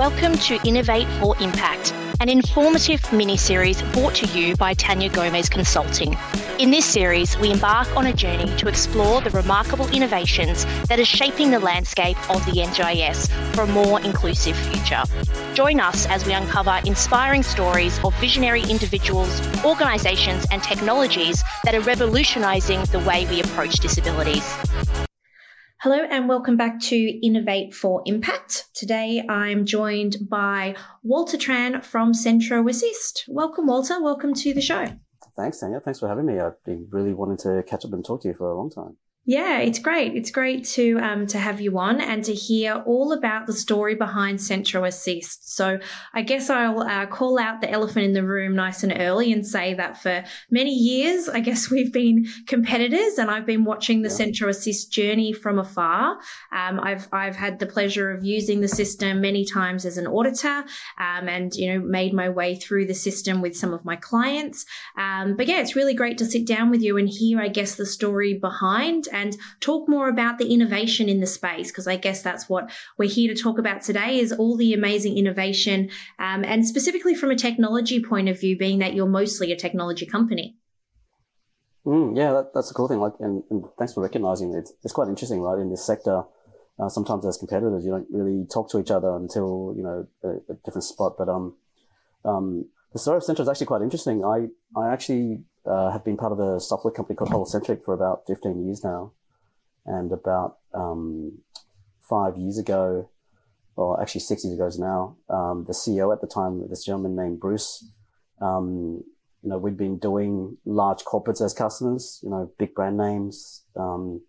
Welcome to Innovate for Impact, an informative mini series brought to you by Tania Gomez Consulting. In this series, we embark on a journey to explore the remarkable innovations that are shaping the landscape of the NDIS for a more inclusive future. Join us as we uncover inspiring stories of visionary individuals, organisations, and technologies that are revolutionising the way we approach disabilities. Hello and welcome back to Innovate for Impact. Today I'm joined by Walter Tran from Centro Assist. Welcome, Walter. Welcome to the show. Thanks, Tania. Thanks for having me. I've been really wanting to catch up and talk to you for a long time. Yeah, it's great. It's great to um, to have you on and to hear all about the story behind Centro Assist. So I guess I'll uh, call out the elephant in the room nice and early and say that for many years, I guess we've been competitors, and I've been watching the yeah. Centro Assist journey from afar. Um, I've I've had the pleasure of using the system many times as an auditor, um, and you know made my way through the system with some of my clients. Um, but yeah, it's really great to sit down with you and hear, I guess, the story behind and talk more about the innovation in the space because I guess that's what we're here to talk about today is all the amazing innovation um, and specifically from a technology point of view, being that you're mostly a technology company. Mm, yeah, that, that's a cool thing. Like, and, and thanks for recognizing it. It's quite interesting, right? In this sector, uh, sometimes as competitors, you don't really talk to each other until you know a, a different spot. But um, um, the story of Centro is actually quite interesting. I I actually uh, have been part of a software company called Holocentric for about 15 years now. And about um, five years ago, or actually six years ago now, um, the CEO at the time, this gentleman named Bruce, um, you know, we'd been doing large corporates as customers, you know, big brand names um,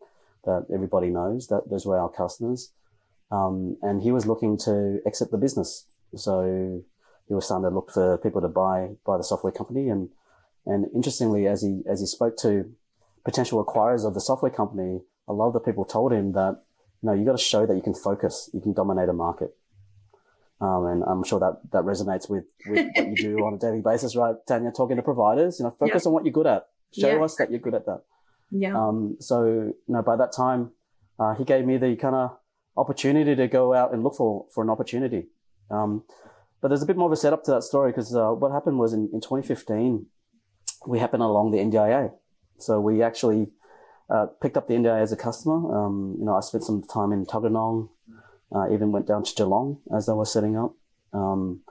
that everybody knows. That those were our customers, um, and he was looking to exit the business. So he was starting to look for people to buy buy the software company, and and interestingly, as he as he spoke to potential acquirers of the software company, a lot of the people told him that you know you got to show that you can focus, you can dominate a market. Um, and I'm sure that that resonates with, with what you do on a daily basis, right, Tania? Talking to providers, you know, focus on what you're good at. Show us that you're good at that. Yeah. Um, so you know, by that time, uh, he gave me the kind of opportunity to go out and look for for an opportunity. Um, but there's a bit more of a setup to that story because uh, what happened was in, in 2015, we happened along the NDIA. So we actually uh, picked up the NDIA as a customer. Um, you know, I spent some time in Tuggeranong, uh, even went down to Geelong as they were setting up. Um,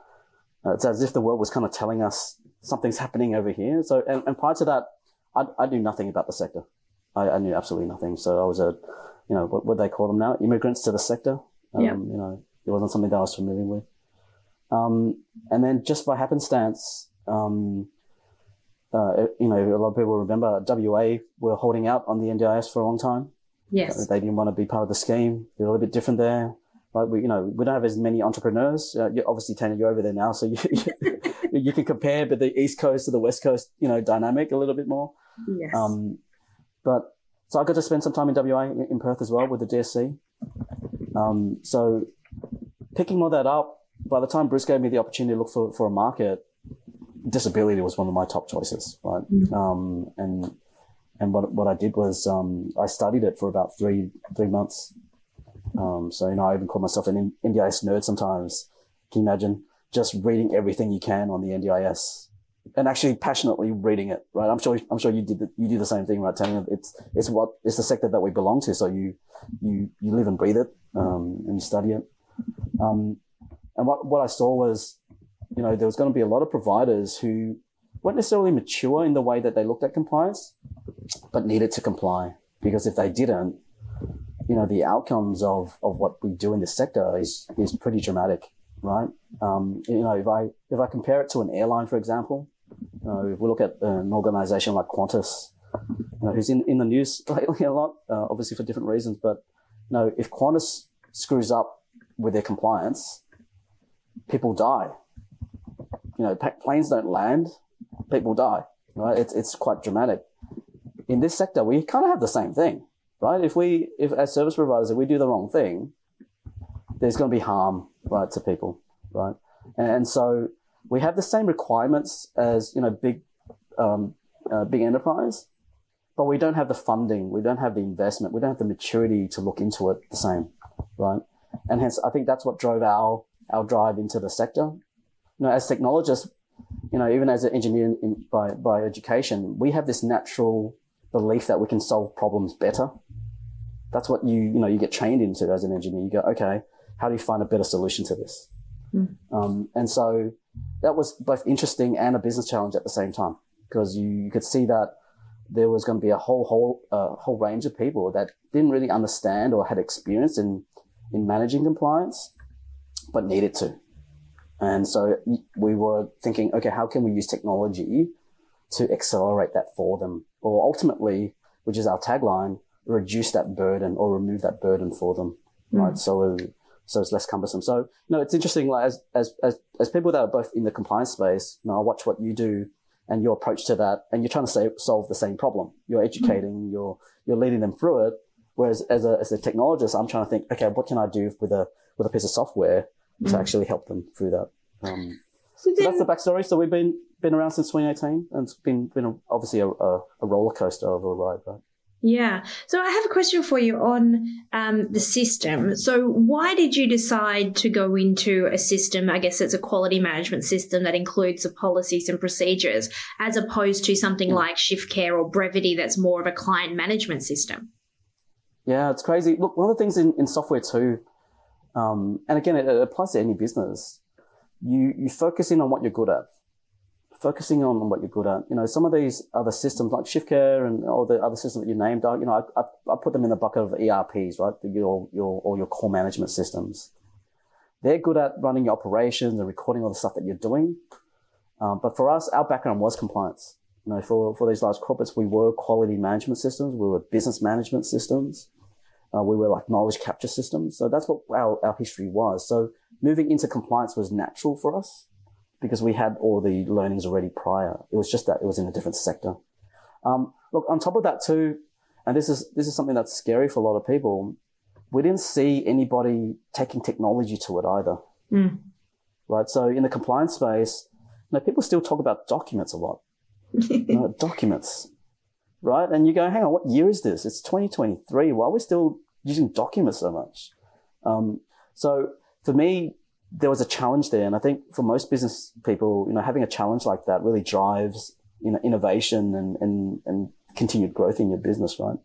it's as if the world was kind of telling us something's happening over here. So, and, and prior to that, I, I, knew nothing about the sector. I, I, knew absolutely nothing. So I was a, you know, what, would they call them now, immigrants to the sector. Um, yeah. You know, it wasn't something that I was familiar with. Um, and then just by happenstance, um, uh, you know, a lot of people remember WA were holding out on the NDIS for a long time. Yes. They didn't want to be part of the scheme. They're a little bit different there. Right. We, you know, we don't have as many entrepreneurs. Uh, obviously, Tania, you're over there now, so you, you, you, can compare, but the East Coast to the West Coast, you know, dynamic a little bit more. Yes. Um, but so I got to spend some time in WA in, in Perth as well with the DSC. Um, so picking all that up, by the time Bruce gave me the opportunity to look for, for a market, disability was one of my top choices, right? Mm-hmm. Um, and and what what I did was um, I studied it for about three three months. Um, so you know, I even call myself an NDIS nerd sometimes. Can you imagine just reading everything you can on the NDIS and actually passionately reading it, right? I'm sure I'm sure you did the, you do the same thing, right? Telling it's it's what it's the sector that we belong to, so you you you live and breathe it um, and you study it. Um, and what what I saw was you know, there was going to be a lot of providers who weren't necessarily mature in the way that they looked at compliance, but needed to comply. Because if they didn't, you know, the outcomes of, of what we do in this sector is, is pretty dramatic, right? Um, you know, if I, if I compare it to an airline, for example, you know, if we look at an organization like Qantas, you know, who's in, in the news lately a lot, uh, obviously for different reasons, but, you know, if Qantas screws up with their compliance, people die you know, planes don't land, people die, right? It's, it's quite dramatic. In this sector, we kind of have the same thing, right? If we, if as service providers, if we do the wrong thing, there's going to be harm, right, to people, right? And, and so we have the same requirements as, you know, big, um, uh, big enterprise, but we don't have the funding, we don't have the investment, we don't have the maturity to look into it the same, right? And hence, I think that's what drove our our drive into the sector. You know, as technologists, you know, even as an engineer in, by, by education, we have this natural belief that we can solve problems better. That's what you, you know, you get trained into as an engineer. You go, okay, how do you find a better solution to this? Mm. Um, and so that was both interesting and a business challenge at the same time because you, you could see that there was going to be a whole whole uh, whole range of people that didn't really understand or had experience in in managing compliance, but needed to. And so we were thinking, okay, how can we use technology to accelerate that for them, or ultimately, which is our tagline, reduce that burden or remove that burden for them, mm. right? So so it's less cumbersome. So no, it's interesting. Like as as as as people that are both in the compliance space, you know, I watch what you do and your approach to that, and you're trying to say, solve the same problem. You're educating, mm-hmm. you're you're leading them through it. Whereas as a as a technologist, I'm trying to think, okay, what can I do with a with a piece of software mm. To actually help them through that? Um, so, so, that's the backstory. So we've been been around since 2018, and it's been been a, obviously a, a, a roller coaster of a ride, right? Yeah. So I have a question for you on um, the system. So why did you decide to go into a system? I guess it's a quality management system that includes the policies and procedures, as opposed to something like Shiftcare or Brevity that's more of a client management system. Yeah, it's crazy. Look, one of the things in, in software too, um, and again, it, it applies to any business. You you focus in on what you're good at focusing on what you're good at. You know, some of these other systems like Shiftcare and all the other systems that you named, you know, I, I, I put them in the bucket of ERPs, right? Your, your, or your core management systems. They're good at running your operations and recording all the stuff that you're doing. Um, but for us, our background was compliance. You know, for, for these large corporates, we were quality management systems. We were business management systems. Uh, we were like knowledge capture systems. So that's what our, our history was. So moving into compliance was natural for us because we had all the learnings already prior. It was just that it was in a different sector. Um, look, on top of that too, and this is this is something that's scary for a lot of people. We didn't see anybody taking technology to it either. Mm. Right. So in the compliance space, you know, people still talk about documents a lot. you know, documents. Right. And you go, hang on, what year is this? It's 2023. Why are we still using documents so much? Um, so for me, there was a challenge there. And I think for most business people, you know, having a challenge like that really drives, you know, innovation and, and, and continued growth in your business, right?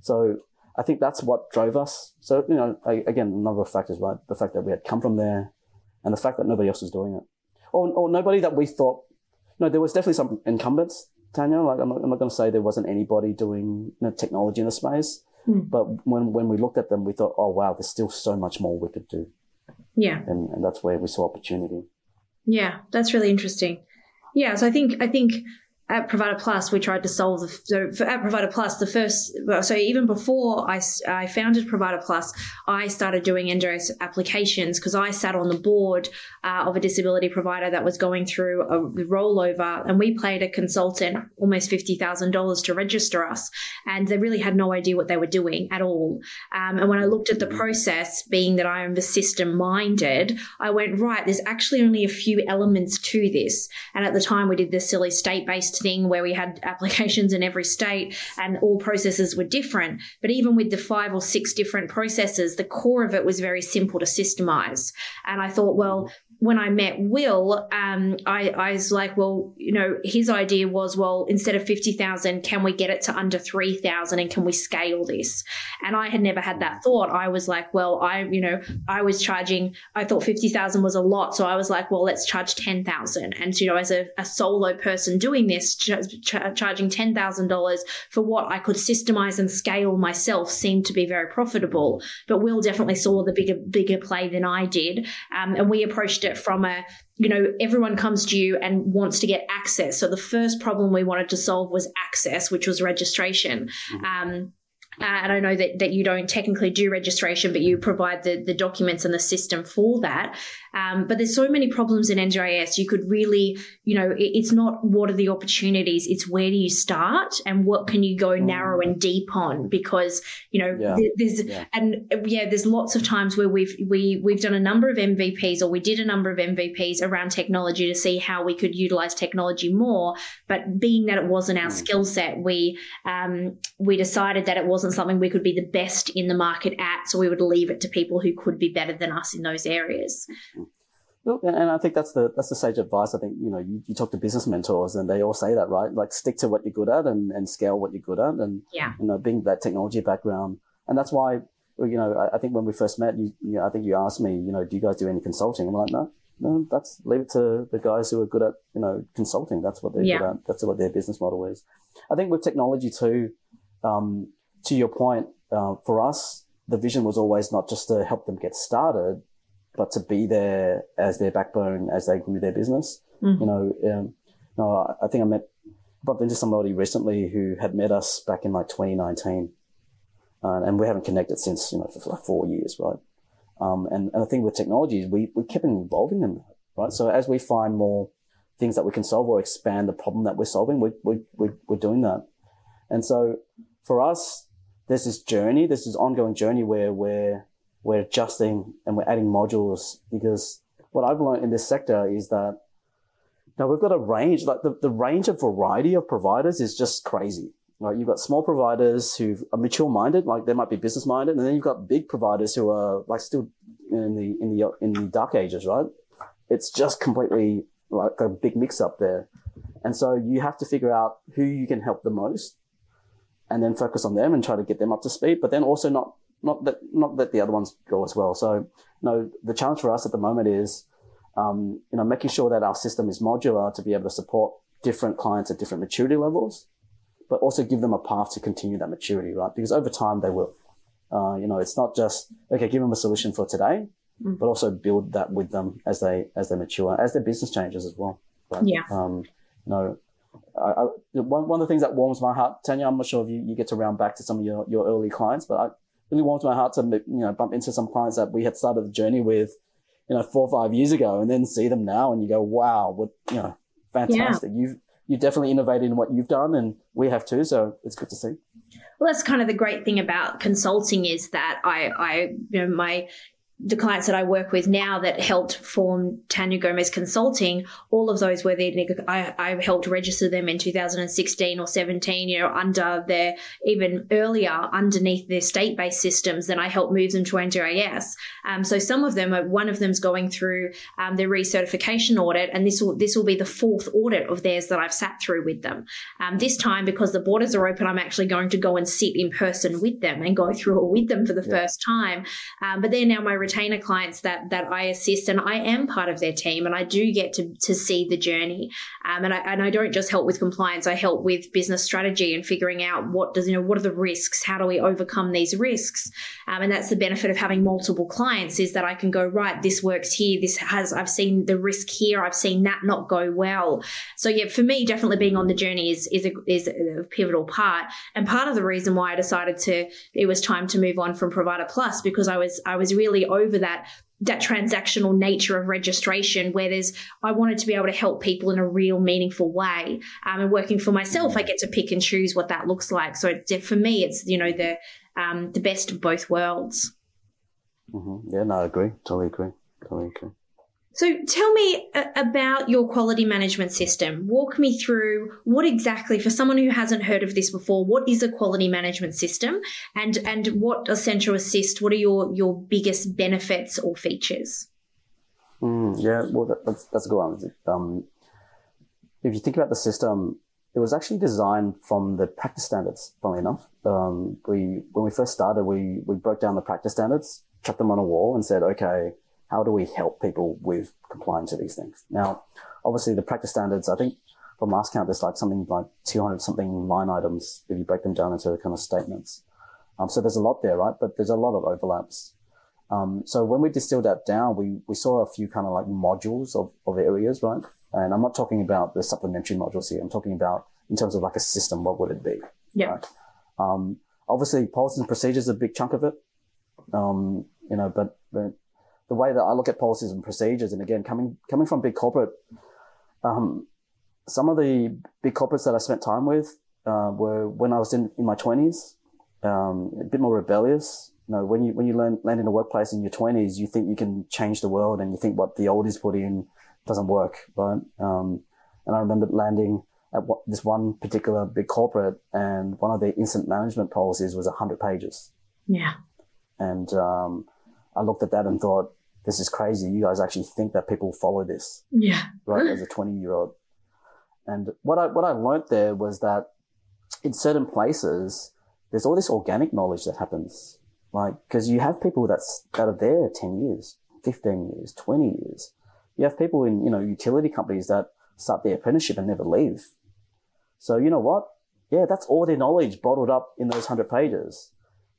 So I think that's what drove us. So, you know, again, a number of factors, right? The fact that we had come from there and the fact that nobody else was doing it or, or nobody that we thought, no, there was definitely some incumbents, Tania. Like, I'm not, I'm not going to say there wasn't anybody doing you know, technology in the space. Mm. But when, when we looked at them, we thought, oh, wow, there's still so much more we could do. Yeah. And, and that's where we saw opportunity. Yeah, that's really interesting. Yeah, so I think I think at Provider Plus, we tried to solve the so for, at Provider Plus the first. Well, so even before I, I founded Provider Plus, I started doing NDIS applications because I sat on the board uh, of a disability provider that was going through a rollover, and we paid a consultant almost fifty thousand dollars to register us, and they really had no idea what they were doing at all. Um, and when I looked at the process, being that I am the system minded, I went right. There's actually only a few elements to this, and at the time we did this silly state based thing where we had applications in every state and all processes were different. But even with the five or six different processes, the core of it was very simple to systemize. And I thought, well, when I met Will, um, I, I, was like, well, you know, his idea was, well, instead of 50,000, can we get it to under 3,000 and can we scale this? And I had never had that thought. I was like, well, I, you know, I was charging, I thought 50,000 was a lot. So I was like, well, let's charge 10,000. And, you know, as a, a solo person doing this, ch- ch- charging $10,000 for what I could systemize and scale myself seemed to be very profitable. But Will definitely saw the bigger, bigger play than I did. Um, and we approached it it from a you know everyone comes to you and wants to get access so the first problem we wanted to solve was access which was registration mm-hmm. um, uh, and I know that, that you don't technically do registration, but you provide the, the documents and the system for that. Um, but there's so many problems in NDIS. You could really, you know, it, it's not what are the opportunities, it's where do you start and what can you go mm. narrow and deep on because, you know, yeah. there's, yeah. and yeah, there's lots of times where we've, we, we've done a number of MVPs or we did a number of MVPs around technology to see how we could utilize technology more. But being that it wasn't our mm. skill set, we, um, we decided that it wasn't something we could be the best in the market at. So we would leave it to people who could be better than us in those areas. And I think that's the that's the sage advice. I think you know you, you talk to business mentors and they all say that right. Like stick to what you're good at and, and scale what you're good at, and yeah, you know being that technology background, and that's why you know I, I think when we first met, you, you know, I think you asked me, you know, do you guys do any consulting? I'm like, no, no, that's leave it to the guys who are good at you know consulting. That's what they're yeah. good at. That's what their business model is. I think with technology too, um, to your point, uh, for us, the vision was always not just to help them get started, but to be there as their backbone as they grew their business. Mm-hmm. You know, um, no, I think I met bumped into somebody recently who had met us back in like 2019, uh, and we haven't connected since. You know, for like four years, right? Um, and, and the thing with technology is we, we keep evolving them, right? So as we find more things that we can solve or expand the problem that we're solving, we, we, we, we're doing that. And so for us, there's this journey, there's this ongoing journey where we're, we're adjusting and we're adding modules because what I've learned in this sector is that now we've got a range, like the, the range of variety of providers is just crazy. Right, you've got small providers who are mature minded, like they might be business minded, and then you've got big providers who are like still in the in the in the dark ages, right? It's just completely like a big mix up there, and so you have to figure out who you can help the most, and then focus on them and try to get them up to speed, but then also not not that not let the other ones go as well. So, you know, the challenge for us at the moment is, um, you know, making sure that our system is modular to be able to support different clients at different maturity levels but also give them a path to continue that maturity, right? Because over time they will. Uh, you know, it's not just okay, give them a solution for today, mm. but also build that with them as they as they mature, as their business changes as well. Right? Yeah. Um, you know, I, I, one one of the things that warms my heart, Tania, I'm not sure if you, you get to round back to some of your, your early clients, but I really warms my heart to you know bump into some clients that we had started the journey with, you know, four or five years ago, and then see them now, and you go, wow, what you know, fantastic. Yeah. You've you definitely innovated in what you've done, and we have too. So it's good to see. Well, that's kind of the great thing about consulting is that I, I, you know, my the clients that I work with now that helped form Tania Gomez Consulting, all of those were there. I, I helped register them in 2016 or 17, you know, under their, even earlier, underneath their state based systems. Then I helped move them to NDIS. Um, so some of them, are, one of them's going through um, their recertification audit, and this will, this will be the fourth audit of theirs that I've sat through with them. Um, this time, because the borders are open, I'm actually going to go and sit in person with them and go through it with them for the yeah. first time. Um, but they're now my retainer clients that that I assist, and I am part of their team, and I do get to to see the journey. Um, and I and I don't just help with compliance; I help with business strategy and figuring out what does you know what are the risks, how do we overcome these risks, um, and that's the benefit of having multiple clients is that I can go right. This works here. This has I've seen the risk here. I've seen that not go well. So yeah, for me, definitely being on the journey is is a, is a pivotal part, and part of the reason why I decided to it was time to move on from Provider Plus because I was I was really over that that transactional nature of registration where there's i wanted to be able to help people in a real meaningful way. Um, and working for myself i get to pick and choose what that looks like. So it, for me it's you know the um, the best of both worlds. Mm-hmm. yeah no i agree. Totally agree. Totally agree so tell me uh, about your quality management system. Walk me through what exactly, for someone who hasn't heard of this before, what is a quality management system, and and what does Centro Assist? What are your your biggest benefits or features? Mm, yeah, well, that, that's that's a good one. Um, if you think about the system, it was actually designed from the practice standards. Funnily enough, um, we when we first started, we we broke down the practice standards, chucked them on a wall, and said, okay how do we help people with complying to these things? Now, obviously the practice standards, I think from last count, there's like something like 200 something line items if you break them down into kind of statements. Um, so there's a lot there, right? But there's a lot of overlaps. Um, so when we distilled that down, we, we saw a few kind of like modules of, of areas, right? And I'm not talking about the supplementary modules here. I'm talking about in terms of like a system, what would it be? Yeah. Right? Um, obviously policies and procedures are a big chunk of it. Um, you know, but, but the way that I look at policies and procedures, and again, coming coming from big corporate, um, some of the big corporates that I spent time with uh, were when I was in, in my twenties, um, a bit more rebellious. You know, when you when you learn, land in a workplace in your twenties, you think you can change the world, and you think what the oldies put in doesn't work, right? Um, and I remember landing at what, this one particular big corporate, and one of their incident management policies was hundred pages. Yeah. And um, I looked at that and thought, this is crazy. You guys actually think that people follow this, Yeah. right? As a 20 year old. And what I, what I learned there was that in certain places, there's all this organic knowledge that happens. Like, cause you have people that's, that are there 10 years, 15 years, 20 years. You have people in, you know, utility companies that start their apprenticeship and never leave. So you know what? Yeah, that's all their knowledge bottled up in those hundred pages.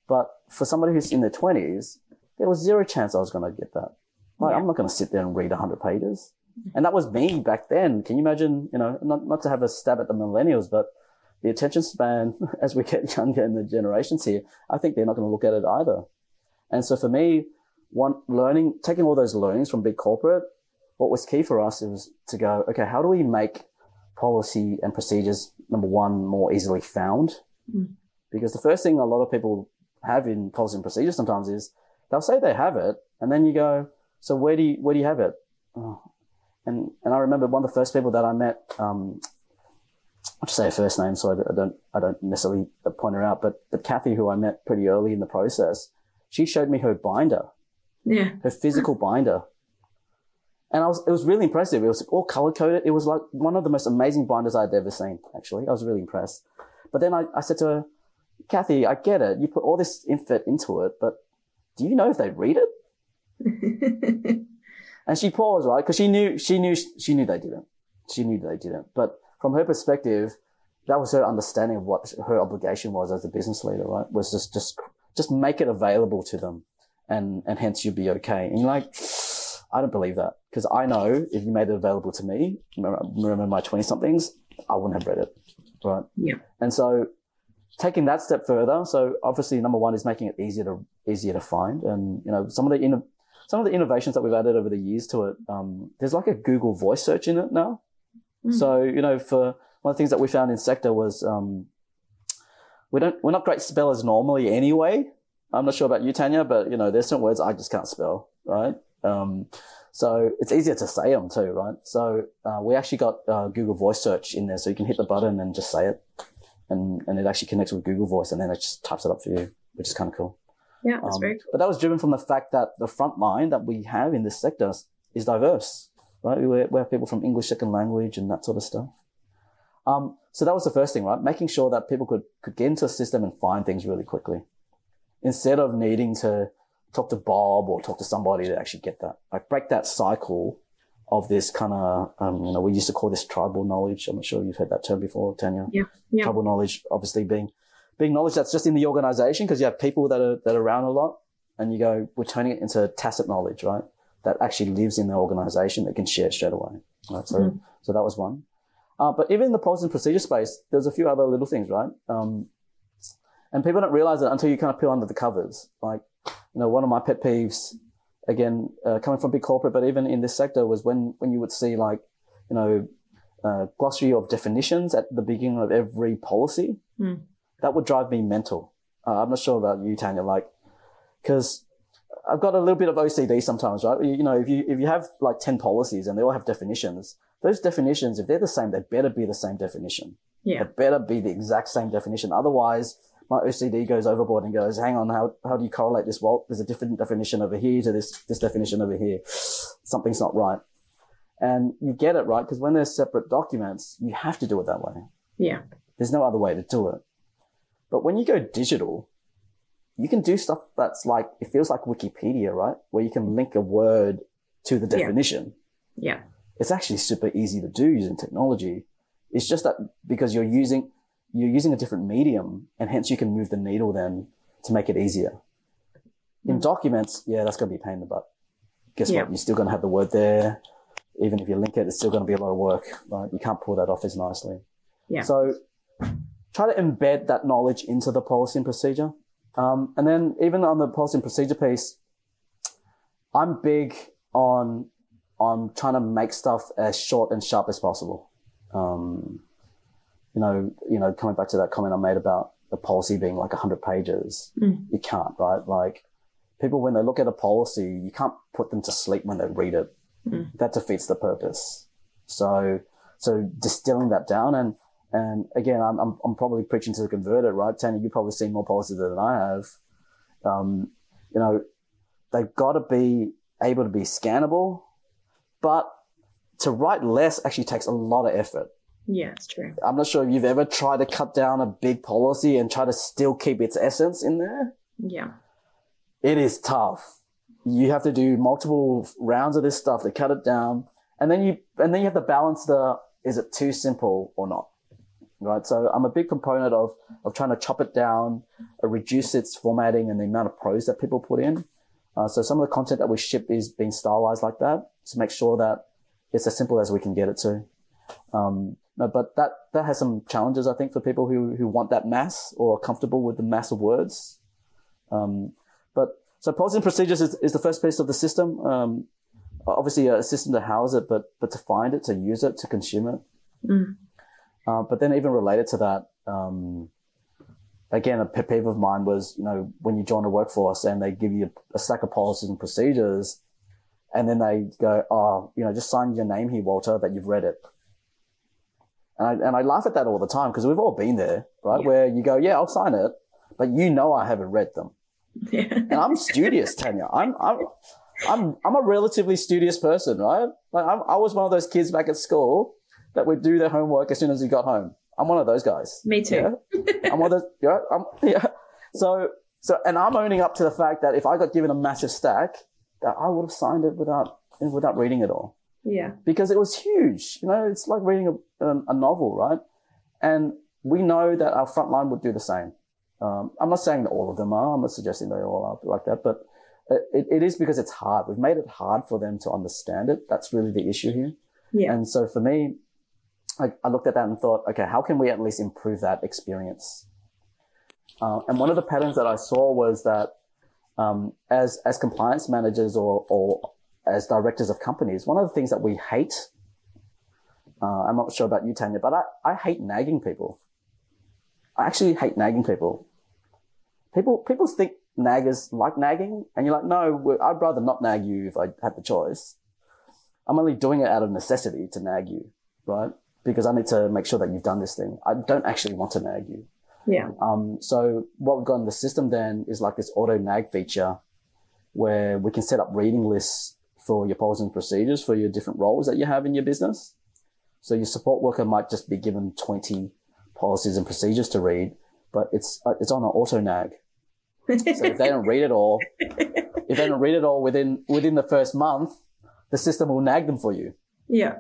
But for somebody who's in their twenties, there was zero chance I was going to get that. Like, Yeah. I'm not going to sit there and read hundred pages. And that was me back then. Can you imagine, you know, not, not to have a stab at the millennials, but the attention span as we get younger in the generations here, I think they're not going to look at it either. And so for me, one learning, taking all those learnings from big corporate, what was key for us was to go, okay, how do we make policy and procedures, number one, more easily found? Mm. Because the first thing a lot of people have in policy and procedures sometimes is they'll say they have it, and then you go, so where do you, where do you have it? Oh. And, and I remember one of the first people that I met, um, I'll just say her first name so I don't, I don't necessarily point her out, but, but Kathy, who I met pretty early in the process, she showed me her binder Yeah. her physical binder. And I was, it was really impressive. It was all color coded. It was like one of the most amazing binders I'd ever seen, actually. I was really impressed. But then I, I said to her, Kathy, I get it. You put all this info into it, but do you know if they read it? And she paused, right? Because she knew, she knew, she knew they didn't. She knew they didn't. But from her perspective, that was her understanding of what her obligation was as a business leader, right? Was just, just, just make it available to them and, and hence you'd be okay. And you're like, I don't believe that because I know if you made it available to me, remember, remember my 20 somethings, I wouldn't have read it. Right. Yeah. And so taking that step further. So obviously number one is making it easier to, easier to find. And, you know, some of the, inno- some of the innovations that we've added over the years to it, um, there's like a Google voice search in it now. Mm. So, you know, for one of the things that we found in sector was, um, we don't, we're not great spellers normally anyway. I'm not sure about you, Tania, but you know, there's certain words I just can't spell, right? Um, so it's easier to say them too, right? So, uh, we actually got, uh, Google voice search in there. So you can hit the button and just say it and, and it actually connects with Google voice and then it just types it up for you, which is kind of cool. Yeah, that's Um, very cool. But that was driven from the fact that the front line that we have in this sector is diverse, right? We, we have people from English second language and that sort of stuff. Um, so that was the first thing, right? Making sure that people could, could get into a system and find things really quickly instead of needing to talk to Bob or talk to somebody to actually get that, like break that cycle of this kind of, um, you know, we used to call this tribal knowledge. I'm not sure you've heard that term before, Tania. Yeah, yeah. Tribal knowledge, obviously being, being knowledge that's just in the organization because you have people that are, that are around a lot and you go, we're turning it into tacit knowledge, right? That actually lives in the organization that can share straight away. Right. So, Mhm. so that was one. Uh, but even in the policy and procedure space, there's a few other little things, right? Um, and people don't realize it until you kind of peel under the covers. Like, you know, one of my pet peeves, again, uh, coming from big corporate, but even in this sector was when, when you would see like, you know, uh, glossary of definitions at the beginning of every policy. Mm. That would drive me mental. Uh, I'm not sure about you, Tania, like, cause I've got a little bit of OCD sometimes, right? You, you know, if you, if you have like 10 policies and they all have definitions, those definitions, if they're the same, they better be the same definition. Yeah. It better be the exact same definition. Otherwise, my OCD goes overboard and goes, hang on, how, how do you correlate this? Well, there's a different definition over here to this, this definition over here. Something's not right. And you get it right because when there's separate documents, you have to do it that way. Yeah. There's no other way to do it. But when you go digital, you can do stuff that's like, it feels like Wikipedia, right? Where you can link a word to the Yeah. definition Yeah. it's actually super easy to do using technology. It's just that because you're using you're using a different medium, and hence you can move the needle then to make it easier. In Mm. documents, yeah, that's going to be a pain in the butt. Guess Yeah. what? You're still going to have the word there. Even if you link it, it's still going to be a lot of work, right? You can't pull that off as nicely. Yeah. So try to embed that knowledge into the policy and procedure. Um, and then even on the policy and procedure piece, I'm big on on trying to make stuff as short and sharp as possible. Um, you know, you know, coming back to that comment I made about the policy being like hundred pages, Mm. you can't, right? Like people, when they look at a policy, you can't put them to sleep when they read it. Mm. That defeats the purpose. So, so distilling that down and, and again, I'm, I'm, I'm probably preaching to the converted, right? Tania, you've probably seen more policies than I have. Um, you know, they've got to be able to be scannable, but to write less actually takes a lot of effort. Yeah, it's true. I'm not sure if you've ever tried to cut down a big policy and try to still keep its essence in there. Yeah. It is tough. You have to do multiple rounds of this stuff to cut it down. And then you, and then you have to balance the, is it too simple or not? Right. So I'm a big proponent of, of trying to chop it down, uh, reduce its formatting and the amount of prose that people put in. Uh, so some of the content that we ship is being stylized like that to make sure that it's as simple as we can get it to. Um, no, but that, that has some challenges, I think, for people who, who want that mass or are comfortable with the mass of words. Um, but so policies and procedures is, is the first piece of the system. Um, obviously a system to house it, but, but to find it, to use it, to consume it. Mm. Uh, but then even related to that, um, again, a pet peeve of mine was, you know, when you join a workforce and they give you a stack of policies and procedures and then they go, oh, you know, just sign your name here, Walter, that you've read it. And I, and I laugh at that all the time because we've all been there, right? Yeah. Where you go, yeah, I'll sign it, but you know I haven't read them. Yeah. And I'm studious, Tania. I'm, I'm, I'm, I'm a relatively studious person, right? Like I'm, I was one of those kids back at school that would do their homework as soon as he got home. I'm one of those guys. Me too. Yeah? I'm one of those, yeah, I'm, yeah. So, so, and I'm owning up to the fact that if I got given a massive stack, that I would have signed it without, without reading it all Yeah. because it was huge. You know, it's like reading a, a, a novel, right? And we know that our frontline would do the same. Um, I'm not saying that all of them are. I'm not suggesting they all are like that, but it, it is because it's hard. We've made it hard for them to understand it. That's really the issue here. Yeah. And so for me, I, I looked at that and thought, okay, how can we at least improve that experience? Uh, and one of the patterns that I saw was that um, as as compliance managers or or as directors of companies, one of the things that we hate, uh, I'm not sure about you, Tania, but I, I hate nagging people. I actually hate nagging people. People people think naggers like nagging, and you're like, no, I'd rather not nag you if I had the choice. I'm only doing it out of necessity to nag you, right? Because I need to make sure that you've done this thing. I don't actually want to nag you. Yeah. Um, so what we've got in the system then is like this auto nag feature where we can set up reading lists for your policies and procedures for your different roles that you have in your business. So your support worker might just be given 20 policies and procedures to read, but it's, uh, it's on an auto nag. So if they don't read it all, if they don't read it all within, within the first month, the system will nag them for you. yeah.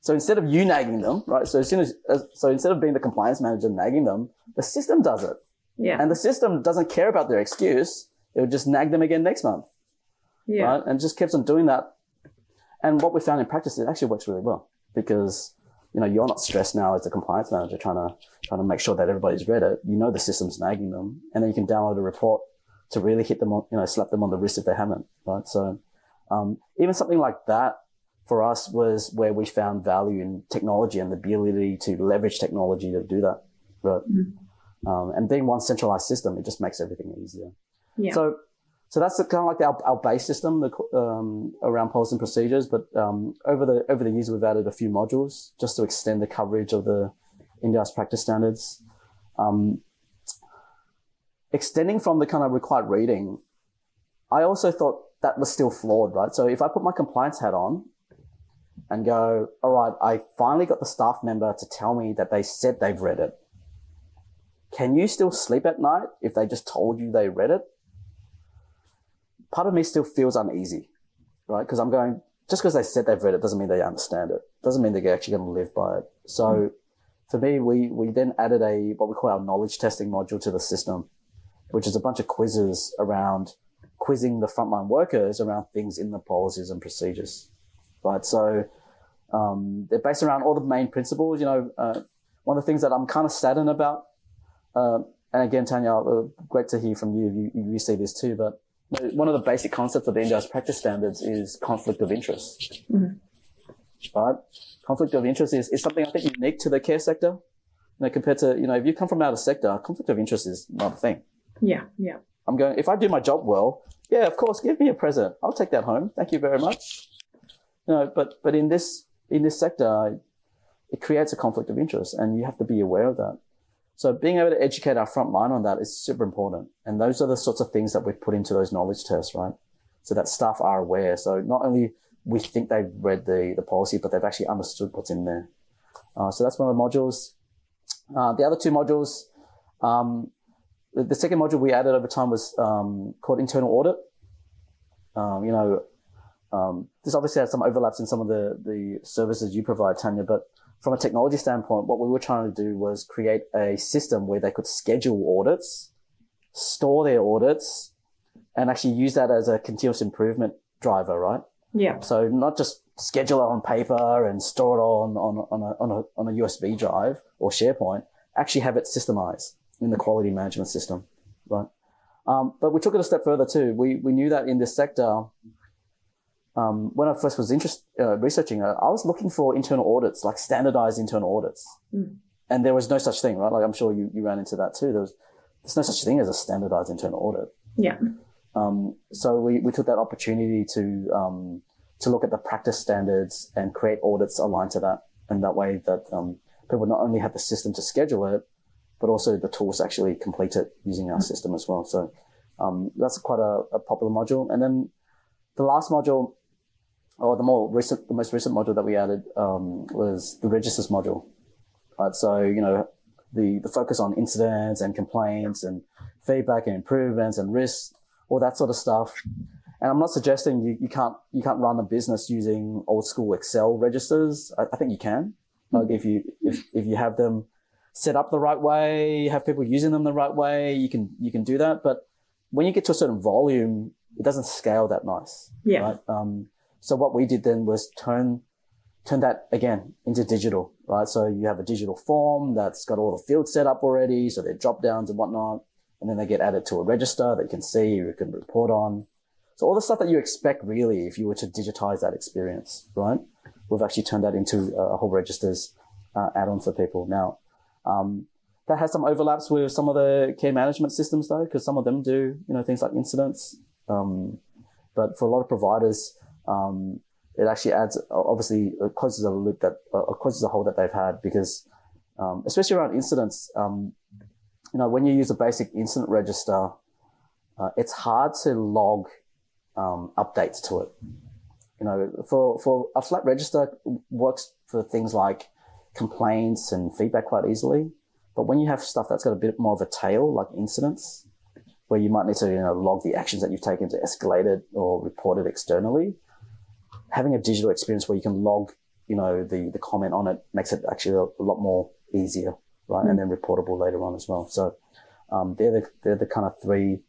So instead of you nagging them, right? So as soon as, as so instead of being the compliance manager nagging them, the system does it. Yeah. And the system doesn't care about their excuse. It would just nag them again next month, yeah. right? And just keeps on doing that. And what we found in practice, it actually works really well because, you know, you're not stressed now as a compliance manager trying to, trying to make sure that everybody's read it. You know, the system's nagging them and then you can download a report to really hit them on, you know, slap them on the wrist if they haven't, right? So, um, even something like that for us was where we found value in technology and the ability to leverage technology to do that, right? Um, and being one centralized system, it just makes everything easier. Yeah. So, so that's kind of like our, our base system um, around policy and procedures. But um, over the over the years, we've added a few modules just to extend the coverage of the NDIS practice standards. Um, extending from the kind of required reading, I also thought that was still flawed, right? So if I put my compliance hat on and go, all right, I finally got the staff member to tell me that they said they've read it. Can you still sleep at night if they just told you they read it? Part of me still feels uneasy, right? Because I'm going, just because they said they've read it doesn't mean they understand it. Doesn't mean they're actually going to live by it. So for me, we, we then added a, what we call our knowledge testing module to the system, which is a bunch of quizzes around quizzing the frontline workers around things in the policies and procedures, right? So, um, they're based around all the main principles. You know, uh, one of the things that I'm kind of saddened about, uh, and again, Tania, uh, great to hear from you. You, you see this too, but one of the basic concepts of the NDIS practice standards is conflict of interest, Mhm. right? Conflict of interest is, is something I think unique to the care sector. You know, compared to, you know, if you come from out of sector, conflict of interest is not a thing. Yeah. Yeah. I'm going, if I do my job well, yeah, of course, give me a present. I'll take that home. Thank you very much. You know, but, but in this, in this sector, it creates a conflict of interest and you have to be aware of that. So being able to educate our front line on that is super important. And those are the sorts of things that we put into those knowledge tests, right? so that staff are aware. So not only we think they've read the, the policy, but they've actually understood what's in there. Uh, so that's one of the modules. Uh, the other two modules, um, the, the, second module we added over time was um, called internal audit. Um, you know, um, this obviously has some overlaps in some of the, the services you provide, Tania, but from a technology standpoint, what we were trying to do was create a system where they could schedule audits, store their audits, and actually use that as a continuous improvement driver, right? Yeah. So not just schedule it on paper and store it on, on, on, a, on, a, on a USB drive or SharePoint, actually have it systemized in the quality management system, right? Um, but we took it a step further too. We, we knew that in this sector, um, when I first was interest, uh, researching it, I was looking for internal audits, like standardized internal audits. Mm. And there was no such thing, right? Like I'm sure you, you ran into that too. There was, there's no such thing as a standardized internal audit. Yeah. Um, so we, we took that opportunity to, um, to look at the practice standards and create audits aligned to that. And that way that, um, people not only have the system to schedule it, but also the tools to actually complete it using our mm. system as well. So, um, that's quite a, a popular module. And then the last module, or the more recent, the most recent module that we added um, was the registers module. Right, so you know the the focus on incidents and complaints and feedback and improvements and risks, all that sort of stuff. And I'm not suggesting you, you can't you can't run a business using old school Excel registers. I, I think you can, like if you if if you have them set up the right way, have people using them the right way, you can you can do that. But when you get to a certain volume, it doesn't scale that nice. Yeah. Right? Um, so what we did then was turn, turn that again into digital, right? So you have a digital form that's got all the fields set up already. So they're drop downs and whatnot. And then they get added to a register that you can see, you can report on. So all the stuff that you expect really if you were to digitize that experience, right? We've actually turned that into a whole registers uh, add-on for people. Now, um, that has some overlaps with some of the care management systems though, because some of them do, you know, things like incidents. Um, but for a lot of providers, um, it actually adds, obviously, it closes a loop that, uh, closes a hole that they've had because, um, especially around incidents, um, you know, when you use a basic incident register, uh, it's hard to log, um, updates to it. You know, for, for a flat register works for things like complaints and feedback quite easily. But when you have stuff that's got a bit more of a tail, like incidents, where you might need to, you know, log the actions that you've taken to escalate it or report it externally, having a digital experience where you can log, you know, the, the comment on it makes it actually a, a lot more easier, right? Mm. And then reportable later on as well. So, um, they're the, they're the kind of three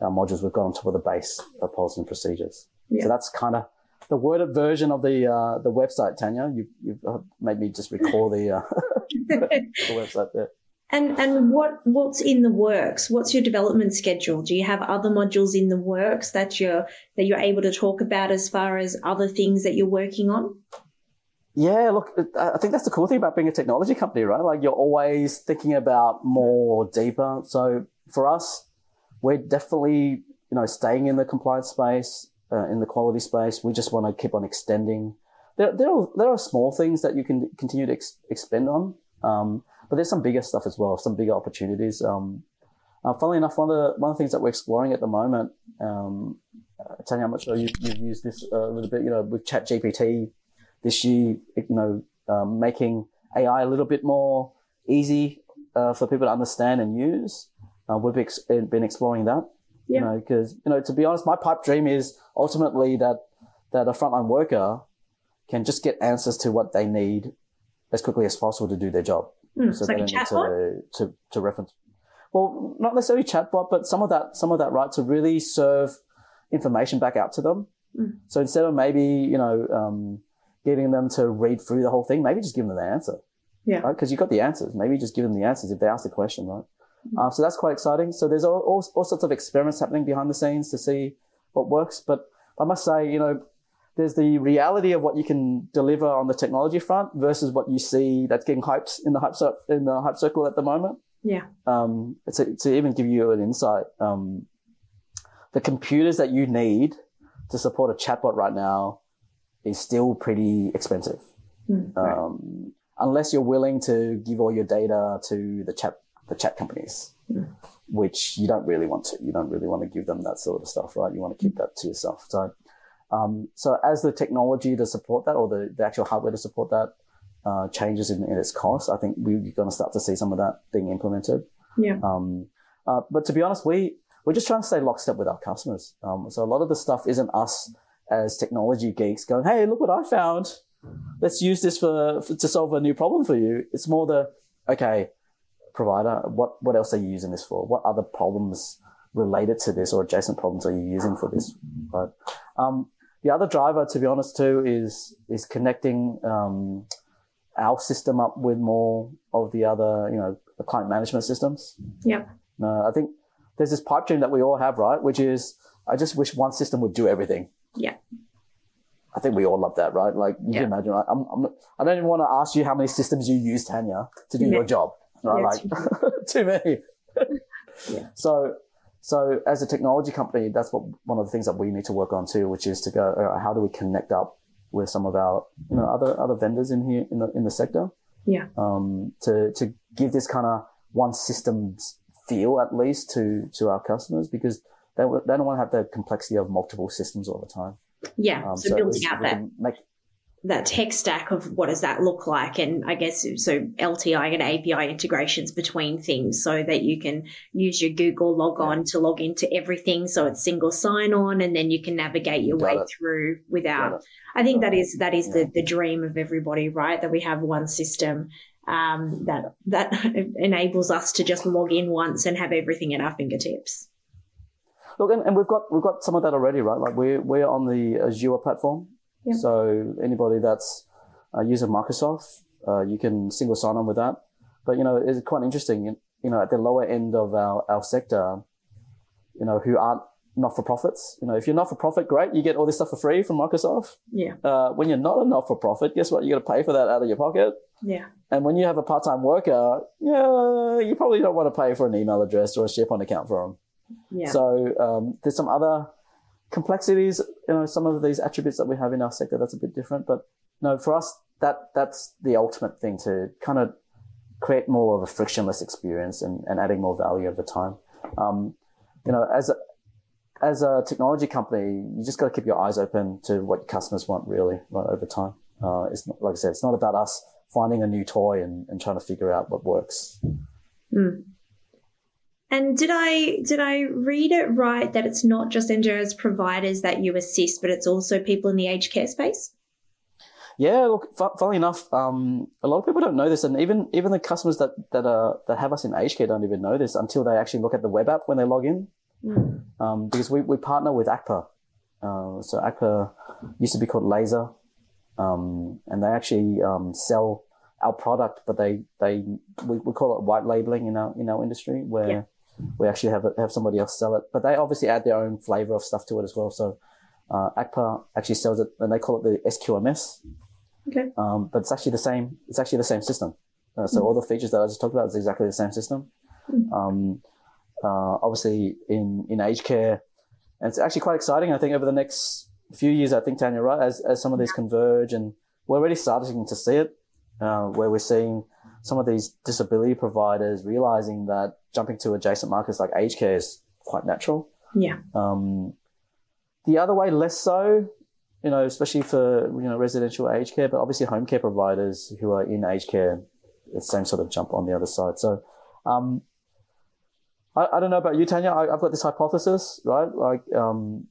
uh, modules we've got on top of the base of policy and procedures. Yeah. So that's kind of the worded version of the, uh, the website, Tania. You, you've uh, made me just recall the, uh, the website there. And and what what's in the works? What's your development schedule? Do you have other modules in the works that you're that you're able to talk about as far as other things that you're working on? Yeah, look, I think that's the cool thing about being a technology company, right? Like you're always thinking about more deeper. So for us, we're definitely you know staying in the compliance space, uh, in the quality space. We just want to keep on extending. There there are, there are small things that you can continue to ex- expand on. Um, but there's some bigger stuff as well, some bigger opportunities. Um, uh, funnily enough, one of the one of the things that we're exploring at the moment, um, uh, Tania, I'm not sure you, you've used this uh, a little bit. You know, with ChatGPT this year, you know, um, making AI a little bit more easy uh, for people to understand and use. Uh, we've ex- been exploring that. Yeah. You know, because you know, to be honest, my pipe dream is ultimately that that a frontline worker can just get answers to what they need as quickly as possible to do their job. Mm, so like? To, to, to reference. Well, not necessarily chatbot, but some of that, some of that, right, to really serve information back out to them. Mm. So instead of maybe, you know, um, getting them to read through the whole thing, maybe just give them the answer. Yeah. Right? Cause you've got the answers. Maybe just give them the answers if they ask the question, right? Mm. Uh, so that's quite exciting. So there's all, all, all sorts of experiments happening behind the scenes to see what works. But I must say, you know, there's the reality of what you can deliver on the technology front versus what you see that's getting hyped in the hype in the hype circle at the moment. Yeah. Um, to, to even give you an insight, um, the computers that you need to support a chatbot right now is still pretty expensive. Mm, right. um, unless you're willing to give all your data to the chat the chat companies. Mm. which you don't really want to. You don't really want to give them that sort of stuff, right? You want to keep that to yourself. So, um, so as the technology to support that or the, the actual hardware to support that uh, changes in, in, its cost, I think we're going to start to see some of that being implemented. Yeah. Um, uh, but to be honest, we we're just trying to stay lockstep with our customers. Um, so a lot of the stuff isn't us as technology geeks going, "Hey, look what I found. Let's use this for, for to solve a new problem for you." It's more the okay, provider. What what else are you using this for? What other problems related to this or adjacent problems are you using for this? Um, the other driver, to be honest, too, is is connecting um, our system up with more of the other, you know, the client management systems. Yeah. Uh, I think there's this pipe dream that we all have, right? Which is, I just wish one system would do everything. Yeah. I think we all love that, right? Like you yeah. can imagine, right? I'm, I'm I don't even want to ask you how many systems you use, Tania, to do yeah. your job, right? Yeah, like too many. yeah. So, so as a technology company, that's what one of the things that we need to work on too, which is to go, uh, how do we connect up with some of our, you know, other other vendors in here in the in the sector? Yeah. Um, to to give this kind of one systems feel at least to to our customers because they they don't want to have the complexity of multiple systems all the time. Yeah. Um, so, so, building out that make, that tech stack of what does that look like? And i guess so lti and api integrations between things so that you can use your google log on to log into everything so it's single sign on and then you can navigate your way it. through without i think that is that is yeah. the, the dream of everybody right? That we have one system um, that that enables us to just log in once and have everything at our fingertips. Look and, and we've got we've got some of that already right? Like we're we're on the azure platform Yep. So anybody that's uh, using Microsoft, uh, you can single sign on with that. But you know, it's quite interesting. You know, at the lower end of our, our sector, you know, who aren't not for profits. You know, if you're not for profit, great, you get all this stuff for free from Microsoft. Yeah. Uh, when you're not a not for profit, guess what? You got to pay for that out of your pocket. Yeah. And when you have a part time worker, yeah, you probably don't want to pay for an email address or a SharePoint account for them. Yeah. So um, there's some other complexities, you know, some of these attributes that we have in our sector, that's a bit different. But no, for us, that that's the ultimate thing to kind of create more of a frictionless experience and, and adding more value over time. Um, you know, as a, as a technology company, you just got to keep your eyes open to what your customers want really right, over time. Uh, it's not, like I said, it's not about us finding a new toy and, and trying to figure out what works. Mm. And did I did I read it right that it's not just NDIS providers that you assist, but it's also people in the aged care space? Yeah, look, funnily enough, um, a lot of people don't know this, and even even the customers that that are that have us in aged care don't even know this until they actually look at the web app when they log in, mm. um, because we, we partner with ACCPA. Uh, so ACCPA used to be called LASA, um, and they actually um, sell our product, but they they we, we call it white labeling in our in our industry where. Yeah we actually have have somebody else sell it. But they obviously add their own flavor of stuff to it as well. So uh, ACCPA actually sells it, and they call it the SQMS. Okay. Um, but it's actually the same. It's actually the same system. Uh, so mm. all the features that I just talked about is exactly the same system. Mm. Um, uh, obviously in in aged care, and it's actually quite exciting. I think over the next few years, I think Tania, right, as as some of these converge, and we're already starting to see it, uh, where we're seeing some of these disability providers realizing that jumping to adjacent markets like aged care is quite natural. Yeah. Um, the other way, less so, you know, especially for, you know, residential aged care, but obviously home care providers who are in aged care, the same sort of jump on the other side. So, um, I, I don't know about you, Tania. I, have got this hypothesis, right? Like, um,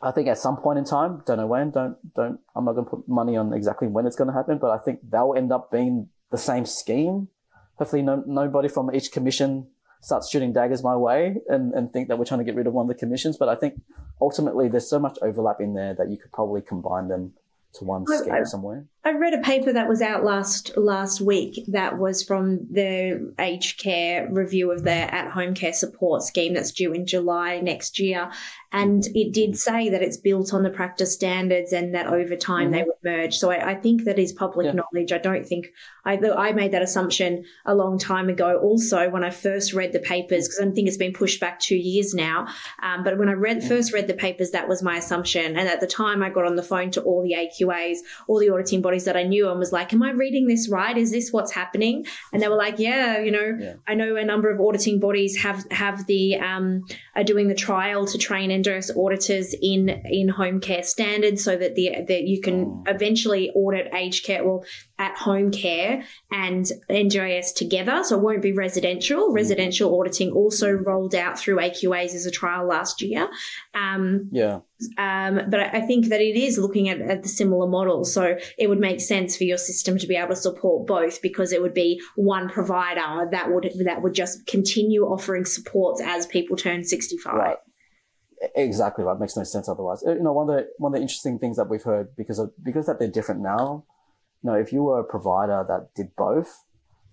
I think at some point in time, don't know when, don't, don't, I'm not going to put money on exactly when it's going to happen, but I think they'll end up being the same scheme. Hopefully no, nobody from each commission starts shooting daggers my way and, and think that we're trying to get rid of one of the commissions. But I think ultimately there's so much overlap in there that you could probably combine them to one scheme I, somewhere. I read a paper that was out last last week that was from the aged care review of their at home care support scheme that's due in July next year, and it did say that it's built on the practice standards and that over time mm-hmm. they would merge. So I, I, think that is public yeah. knowledge. I don't think I, I made that assumption a long time ago. Also, when I first read the papers, because I think it's been pushed back two years now. Um, but when I read first read the papers, that was my assumption. And at the time, I got on the phone to all the AQAs, all the auditing bodies that I knew and was like, Am I reading this right? Is this what's happening? And they were like, Yeah, you know, Yeah. I know a number of auditing bodies have have the um, are doing the trial to train NDIS auditors in in home care standards so that the that you can Mm. eventually audit aged care well at home care and NDIS together. So it won't be residential. Residential auditing also rolled out through AQAs as a trial last year. Um, Yeah. Um, but I think that it is looking at, at the similar model. So it would make sense for your system to be able to support both because it would be one provider that would that would just continue offering supports as people turn 65. Right. Exactly right. Makes no sense otherwise. Uh, You know, one of the one of the interesting things that we've heard because of because that they're different now. You know, if you were a provider that did both,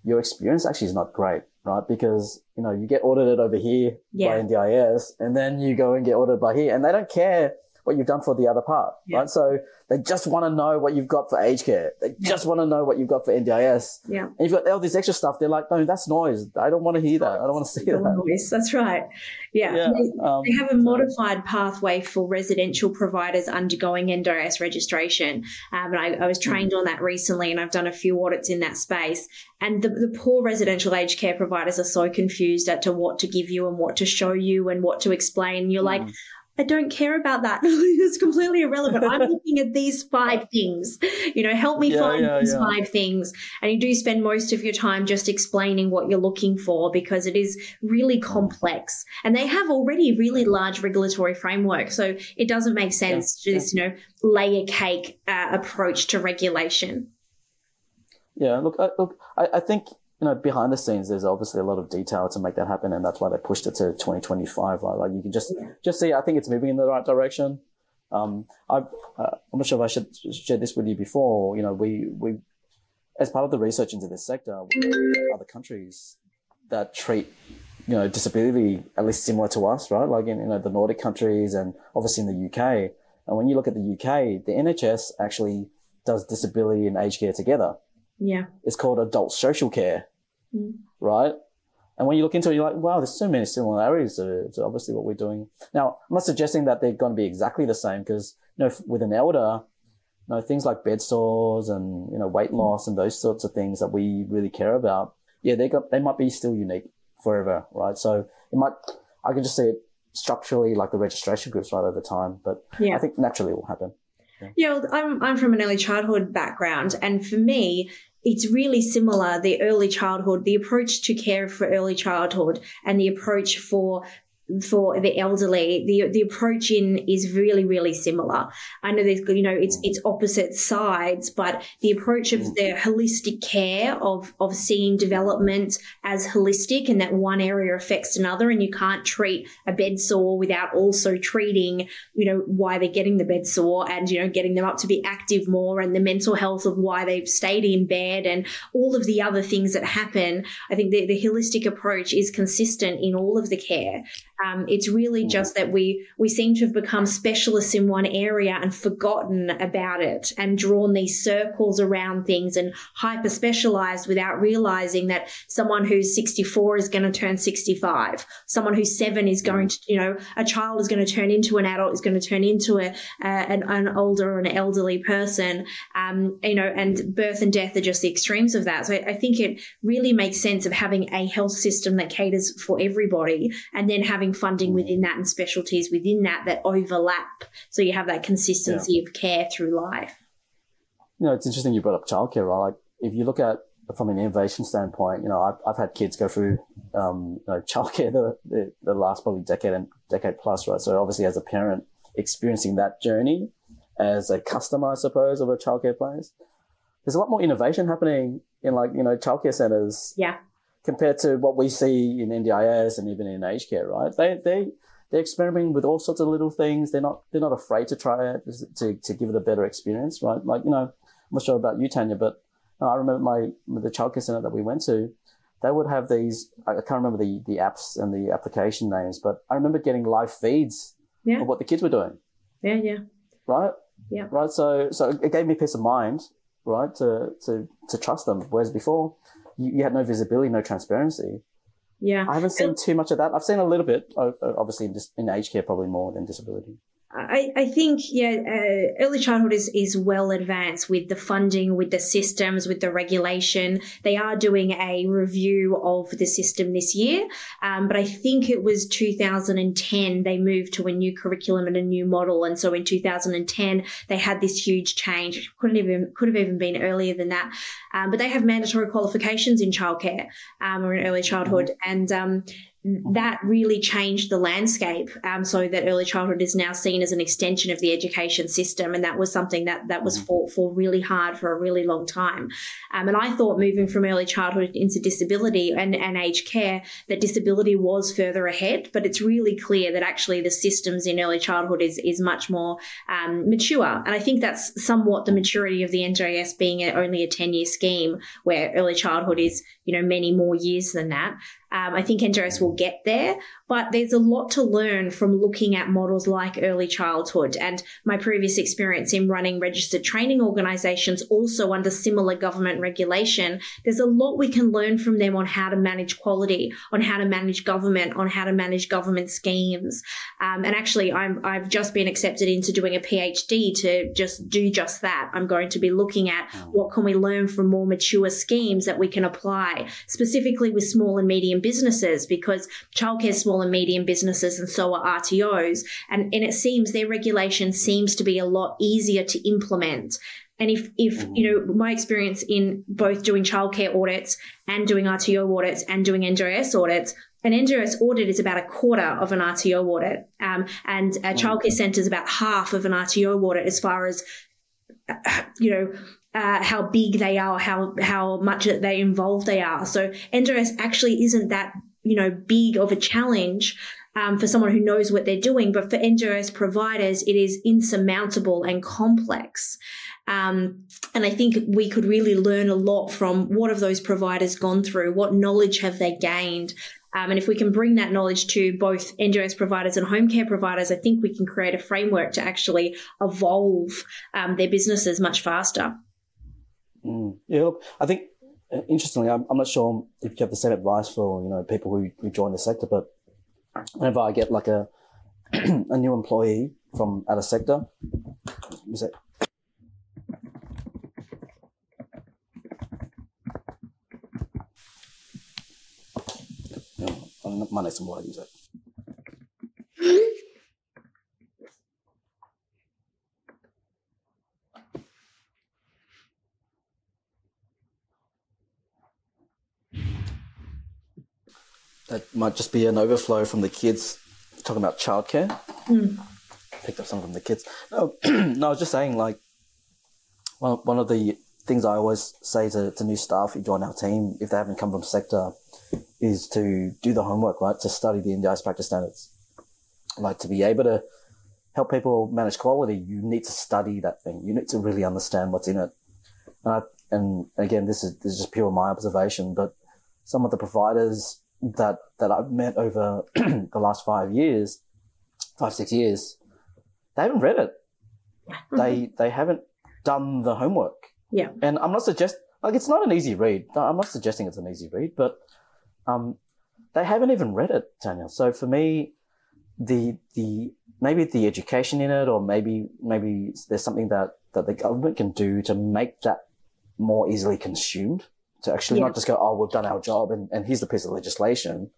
your experience actually is not great, right? Because you know you get audited over here Yeah. by NDIS, and then you go and get audited by here, and they don't care what you've done for the other part, Yeah. right? So they just want to know what you've got for aged care. They Yeah. just want to know what you've got for NDIS. Yeah. And you've got all this extra stuff. They're like, no, that's noise. I don't want to hear that. I don't want to see that. Noise, That's right. Yeah. Yeah. They, Um, they have a modified pathway for residential providers undergoing NDIS registration. Um, and I, I was trained on that recently and I've done a few audits in that space. And the, the poor residential aged care providers are so confused as to what to give you and what to show you and what to explain. You're like, Mm. I don't care about that. it's completely irrelevant. I'm looking at these five things. You know, help me Yeah, find yeah, these yeah. five things. And you do spend most of your time just explaining what you're looking for because it is really complex. And they have already really large regulatory framework. So it doesn't make sense to this, you know, layer cake uh, approach to regulation. Yeah, look, I, look, I, I think you know behind the scenes, there's obviously a lot of detail to make that happen, and that's why they pushed it to 2025. Right, like you can just just see. I think it's moving in the right direction. Um, I, uh, I'm not sure if I should share this with you before. You know, we we as part of the research into this sector, other countries that treat you know disability at least similar to us, right? Like in you know the Nordic countries and obviously in the UK. And when you look at the UK, the NHS actually does disability and aged care together Yeah. it's called adult social care, Mm. right? And when you look into it, you're like, wow, there's so many similarities to, to obviously what we're doing. Now, I'm not suggesting that they're going to be exactly the same because, you know, with an elder, you know, things like bed sores and, you know, weight loss and those sorts of things that we really care about. Yeah, they got, they might be still unique forever, right? So it might, I can just see it structurally like the registration groups right over time, but Yeah. I think naturally it will happen. Yeah, well, I'm I'm from an early childhood background, and for me, it's really similar. The early childhood, the approach to care for early childhood, and the approach for for the elderly, the the approach in is really really similar. I know there's you know it's mm. it's opposite sides, but the approach of mm. the holistic care of of seeing development as holistic, and that one area affects another, and you can't treat a bed sore without also treating you know why they're getting the bed sore and you know getting them up to be active more and the mental health of why they've stayed in bed and all of the other things that happen. I think the, the holistic approach is consistent in all of the care um, it's really just that we we seem to have become specialists in one area and forgotten about it and drawn these circles around things and hyper specialized without realizing that someone who's 64 is going to turn 65 someone who's seven is going to you know a child is going to turn into an adult is going to turn into a, a an, an older or an elderly person. Um, you know and birth and death are just the extremes of that. So I, I think it really makes sense of having a health system that caters for everybody and then having funding within that and specialties within that that overlap. So you have that consistency of care through life. You know, it's interesting you brought up childcare, right? Like, if you look at from an innovation standpoint, you know, I've, I've had kids go through, um, you know, childcare the, the, the last probably decade and decade plus, right? So obviously as a parent experiencing that journey as a customer, I suppose, of a childcare place, there's a lot more innovation happening in like, you know, childcare centers yeah compared to what we see in NDIS and even in aged care, right? They, they, they're experimenting with all sorts of little things. They're not, they're not afraid to try it to, to give it a better experience, right? Like, you know, I'm not sure about you, Tania, but I remember my, the childcare center that we went to, they would have these, I can't remember the, the apps and the application names, but I remember getting live feeds Yeah. of what the kids were doing, yeah yeah right? Yeah. Right. So, so it gave me peace of mind, right? To, to, to trust them. Whereas before you, you had no visibility, no transparency. yeah I haven't seen too much of that. I've seen a little bit, obviously, in, dis- in aged care, probably more than disability. I, I think yeah, uh, early childhood is is well advanced with the funding, with the systems, with the regulation. They are doing a review of the system this year, um, but I think it was 2010 they moved to a new curriculum and a new model, and so in 2010 they had this huge change. Couldn't even could have even been earlier than that, um, but they have mandatory qualifications in childcare um, or in early childhood, and um, that really changed the landscape um, so that early childhood is now seen as an extension of the education system and that was something that that was mm. fought for really hard for a really long time. Um, and i thought moving from early childhood into disability and, and aged care that disability was further ahead but it's really clear that actually the systems in early childhood is, is much more um, mature. And i think that's somewhat the maturity of the NDIS being only a 10 year scheme where early childhood is you know many more years than that um, I think NDIS will get there, but there's a lot to learn from looking at models like early childhood. And my previous experience in running registered training organizations, also under similar government regulation, there's a lot we can learn from them on how to manage quality, on how to manage government, on how to manage government schemes. Um, and actually, I'm, I've just been accepted into doing a PhD to just do just that. I'm going to be looking at what can we learn from more mature schemes that we can apply, specifically with small and medium businesses, because childcare small small and medium businesses and so are RTOs. And, and it seems their regulation seems to be a lot easier to implement. And if, if mm-hmm. you know, my experience in both doing childcare audits and doing RTO audits and doing NDIS audits, an NDIS audit is about a quarter of an RTO audit, um, and a mm-hmm. childcare centre is about half of an RTO audit as far as uh, you know uh, how big they are, how how much they involved they are. So NDIS actually isn't that you know, big of a challenge um, for someone who knows what they're doing. But for NDIS providers, it is insurmountable and complex. Um, and I think we could really learn a lot from what have those providers gone through? What knowledge have they gained? Um, and if we can bring that knowledge to both NDIS providers and home care providers, I think we can create a framework to actually evolve um, their businesses much faster. Mm. Yeah, look, I think Uh, interestingly, I'm, I'm not sure if you have the same advice for you know people who, who join the sector, but whenever I get like a a new employee from out of sector, is it? No, my next one, use it. That might just be an overflow from the kids talking about childcare. Mm. Picked up some from the kids. No, no, I was just saying, like, one, one of the things I always say to, to new staff who join our team, if they haven't come from sector, is to do the homework, right? To study the NDIS practice standards. Like, to be able to help people manage quality, you need to study that thing. You need to really understand what's in it. And I, and again, this is, this is just pure my observation, but some of the providers that that I've met over the last five years, five six years, they haven't read it. Mm-hmm. They they haven't done the homework. Yeah. And I'm not suggest like it's not an easy read. I'm not suggesting it's an easy read, but um, they haven't even read it, Daniel. So for me, the the maybe the education in it, or maybe maybe there's something that that the government can do to make that more easily consumed to actually yeah. not just go, oh, we've done our job and, and here's the piece of legislation.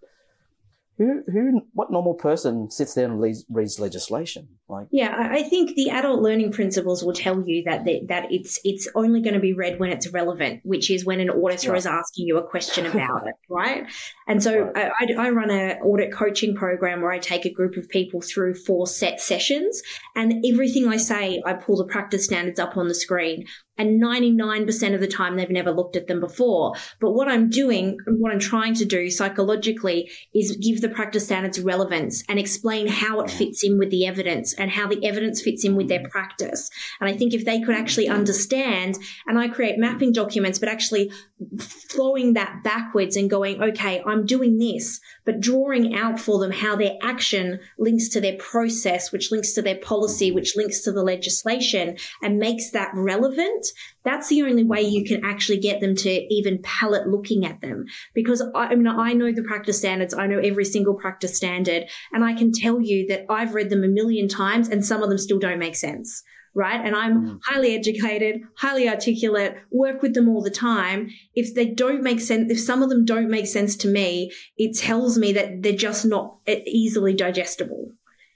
Who, who, what normal person sits there and reads, reads legislation? Like, yeah, I think the adult learning principles will tell you that the, that it's it's only going to be read when it's relevant, which is when an auditor right. is asking you a question about it, right? And so right. I, I, run an audit coaching program where I take a group of people through four set sessions, and everything I say, I pull the practice standards up on the screen and 99% of the time they've never looked at them before. But what I'm doing, what I'm trying to do psychologically is give the practice standards relevance and explain how it fits in with the evidence and how the evidence fits in with their mm-hmm. practice. And I think if they could actually understand, and I create mapping documents, but actually flowing that backwards and going, okay, I'm doing this, but drawing out for them how their action links to their process, which links to their policy, mm-hmm. which links to the legislation and makes that relevant. That's the only way you can actually get them to even palate looking at them. Because I, I mean, I know the practice standards. I know every single practice standard and I can tell you that I've read them a million times and some of them still don't make sense right? And I'm mm. highly educated, highly articulate, work with them all the time. If they don't make sense, if some of them don't make sense to me, it tells me that they're just not easily digestible.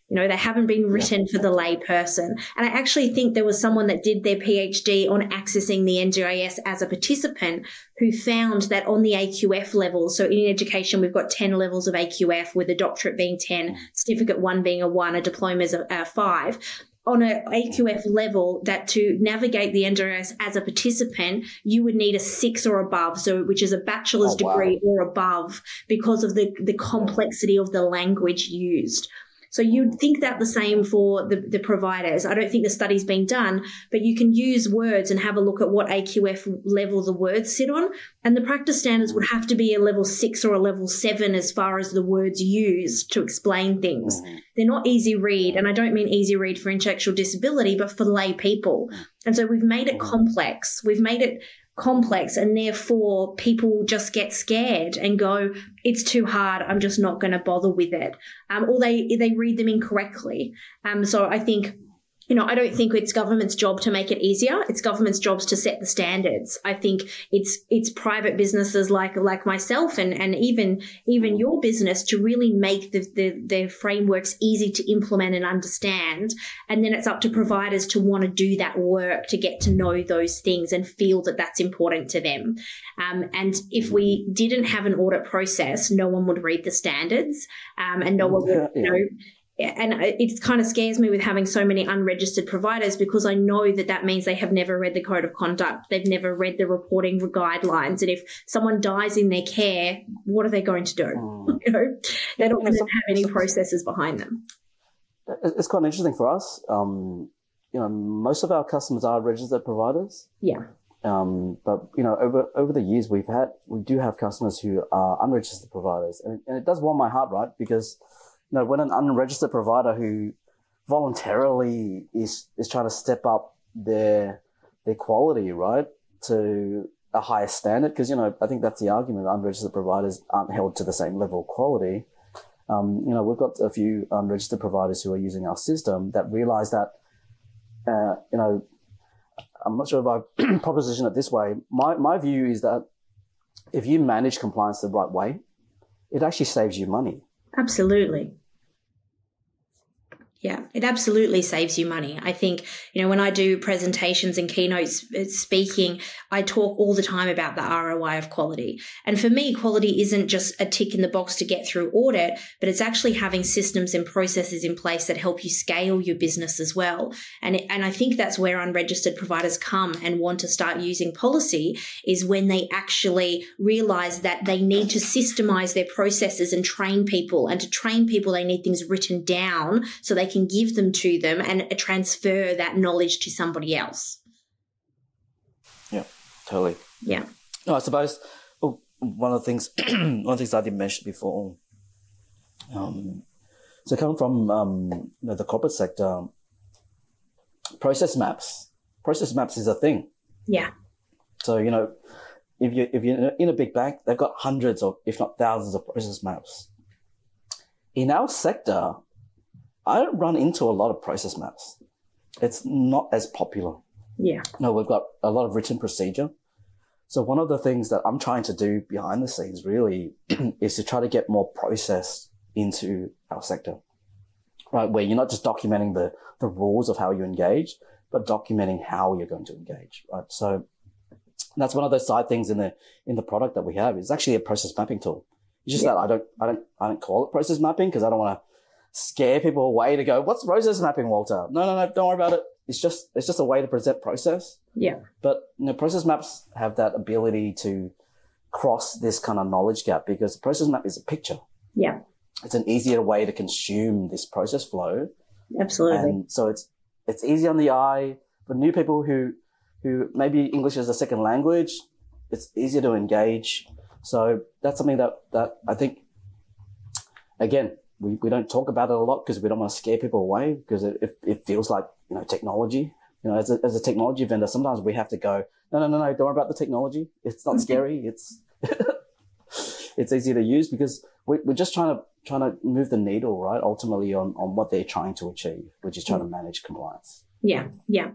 You know, they haven't been written for the lay person. And I actually think there was someone that did their PhD on accessing the NDIS as a participant who found that on the AQF level, so in education, we've got 10 levels of AQF with a doctorate being 10, mm. certificate one being a one, a diploma is a, a five on an AQF level that to navigate the NDIS as a participant, you would need a six or above, so which is a bachelor's oh, wow. degree or above, because of the, the complexity of the language used. So you'd think that the same for the, the providers. I don't think the study's been done, but you can use words and have a look at what AQF level the words sit on. And the practice standards would have to be a level six or a level seven as far as the words used to explain things. Mm. They're not easy read. And I don't mean easy read for intellectual disability, but for lay people. And so we've made it mm. complex. We've made it complex and therefore people just get scared and go it's too hard i'm just not going to bother with it. Um, or they they read them incorrectly. Um, so i think you know, I don't think it's government's job to make it easier. It's government's jobs to set the standards. I think it's it's private businesses like like myself and and even even your business to really make the the, the frameworks easy to implement and understand. And then it's up to providers to want to do that work to get to know those things and feel that that's important to them. Um, and if we didn't have an audit process, no one would read the standards, um, and no one would you know and it kind of scares me with having so many unregistered providers because I know that that means they have never read the code of conduct. They've never read the reporting guidelines. And if someone dies in their care, what are they going to do? Mm. you know, they don't have any processes behind them. It's quite interesting for us. Um, you know, most of our customers are registered providers. Yeah. Um, but you know, over over the years, we've had we do have customers who are unregistered providers, and, and it does warm my heart, right? Because know, when an unregistered provider who voluntarily is is trying to step up their their quality, right, to a higher standard, because you know, I think that's the argument. Unregistered providers aren't held to the same level of quality. Um, you know, we've got a few unregistered providers who are using our system that realize that, uh, you know, I'm not sure if I proposition it this way. My my view is that if you manage compliance the right way, it actually saves you money. Absolutely. Yeah, it absolutely saves you money. I think, you know, when I do presentations and keynotes uh, speaking, I talk all the time about the ROI of quality. And for me, quality isn't just a tick in the box to get through audit, but it's actually having systems and processes in place that help you scale your business as well. And, and I think that's where unregistered providers come and want to start using policy is when they actually realize that they need to systemize their processes and train people. And to train people, they need things written down so they can give them to them and transfer that knowledge to somebody else. Yeah, totally. Yeah. No, I suppose oh, one of the things, one of the things I didn't mention before, um, so coming from um, you know, the corporate sector, process maps. Process maps is a thing. Yeah. So you know, if you if you're in a big bank, they've got hundreds of, if not thousands, of process maps. In our sector, I don't run into a lot of process maps. It's not as popular. Yeah. No, we've got a lot of written procedure. So one of the things that I'm trying to do behind the scenes really is to try to get more process into our sector, right? Where you're not just documenting the, the rules of how you engage, but documenting how you're going to engage, right? So that's one of those side things in the, in the product that we have. It's actually a process mapping tool. It's just yeah. that I don't, I don't, I don't call it process mapping because I don't want to scare people away to go, what's process mapping, Walter? No, no, no, don't worry about it. It's just, it's just a way to present process. Yeah. But, you know, process maps have that ability to cross this kind of knowledge gap because the process map is a picture. Yeah. It's an easier way to consume this process flow. Absolutely. And so it's, it's easy on the eye for new people who, who maybe English is a second language. It's easier to engage. So that's something that, that I think again, we, we don't talk about it a lot because we don't want to scare people away because it, it, it feels like, you know, technology. You know, as a, as a technology vendor, sometimes we have to go, no, no, no, no, don't worry about the technology. It's not scary. It's, it's easy to use because we, we're just trying to, trying to move the needle, right? Ultimately on, on what they're trying to achieve, which is trying to mm. manage compliance. Yeah. Yeah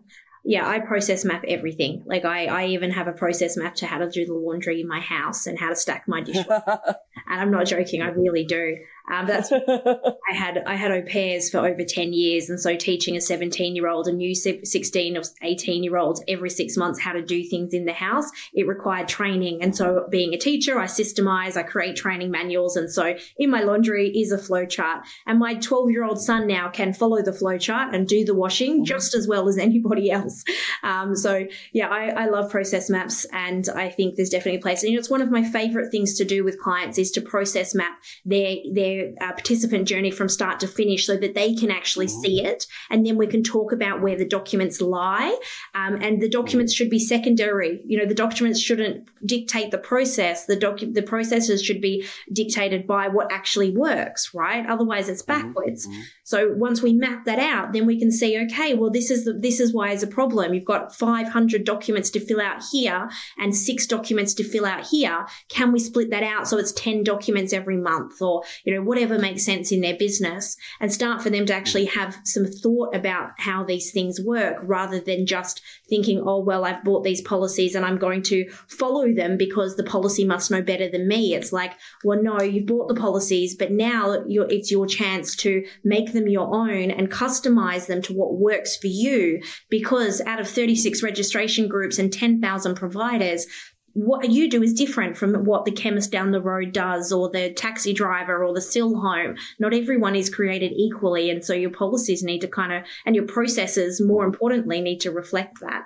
yeah, I process map everything. Like I, I even have a process map to how to do the laundry in my house and how to stack my dishwasher. And I'm not joking, I really do. Um, that's I had I had au pairs for over ten years, and so teaching a seventeen year old, a new sixteen or eighteen year olds every six months how to do things in the house, it required training. And so, being a teacher, I systemize, I create training manuals, and so in my laundry is a flow chart. And my twelve year old son now can follow the flow chart and do the washing mm-hmm. just as well as anybody else. Um, so yeah, I, I love process maps, and I think there's definitely a place. And you know, it's one of my favorite things to do with clients is to process map their their uh, participant journey from start to finish so that they can actually mm-hmm. see it. And then we can talk about where the documents lie. Um, and the documents should be secondary. You know, the documents shouldn't dictate the process. The docu- the processes should be dictated by what actually works, right? Otherwise it's mm-hmm. backwards. Mm-hmm. So once we map that out, then we can see, okay, well, this is the, this is why it's a problem. You've got 500 documents to fill out here and six documents to fill out here. Can we split that out so it's 10 documents every month or, you know, whatever makes sense in their business and start for them to actually have some thought about how these things work rather than just thinking, oh, well, I've bought these policies and I'm going to follow them because the policy must know better than me. It's like, well, no, you've bought the policies, but now it's your chance to make them your own and customize them to what works for you. Because out of 36 registration groups and 10,000 providers, what you do is different from what the chemist down the road does or the taxi driver or the SIL home. Not everyone is created equally. And so your policies need to kind of, and your processes, more importantly, need to reflect that.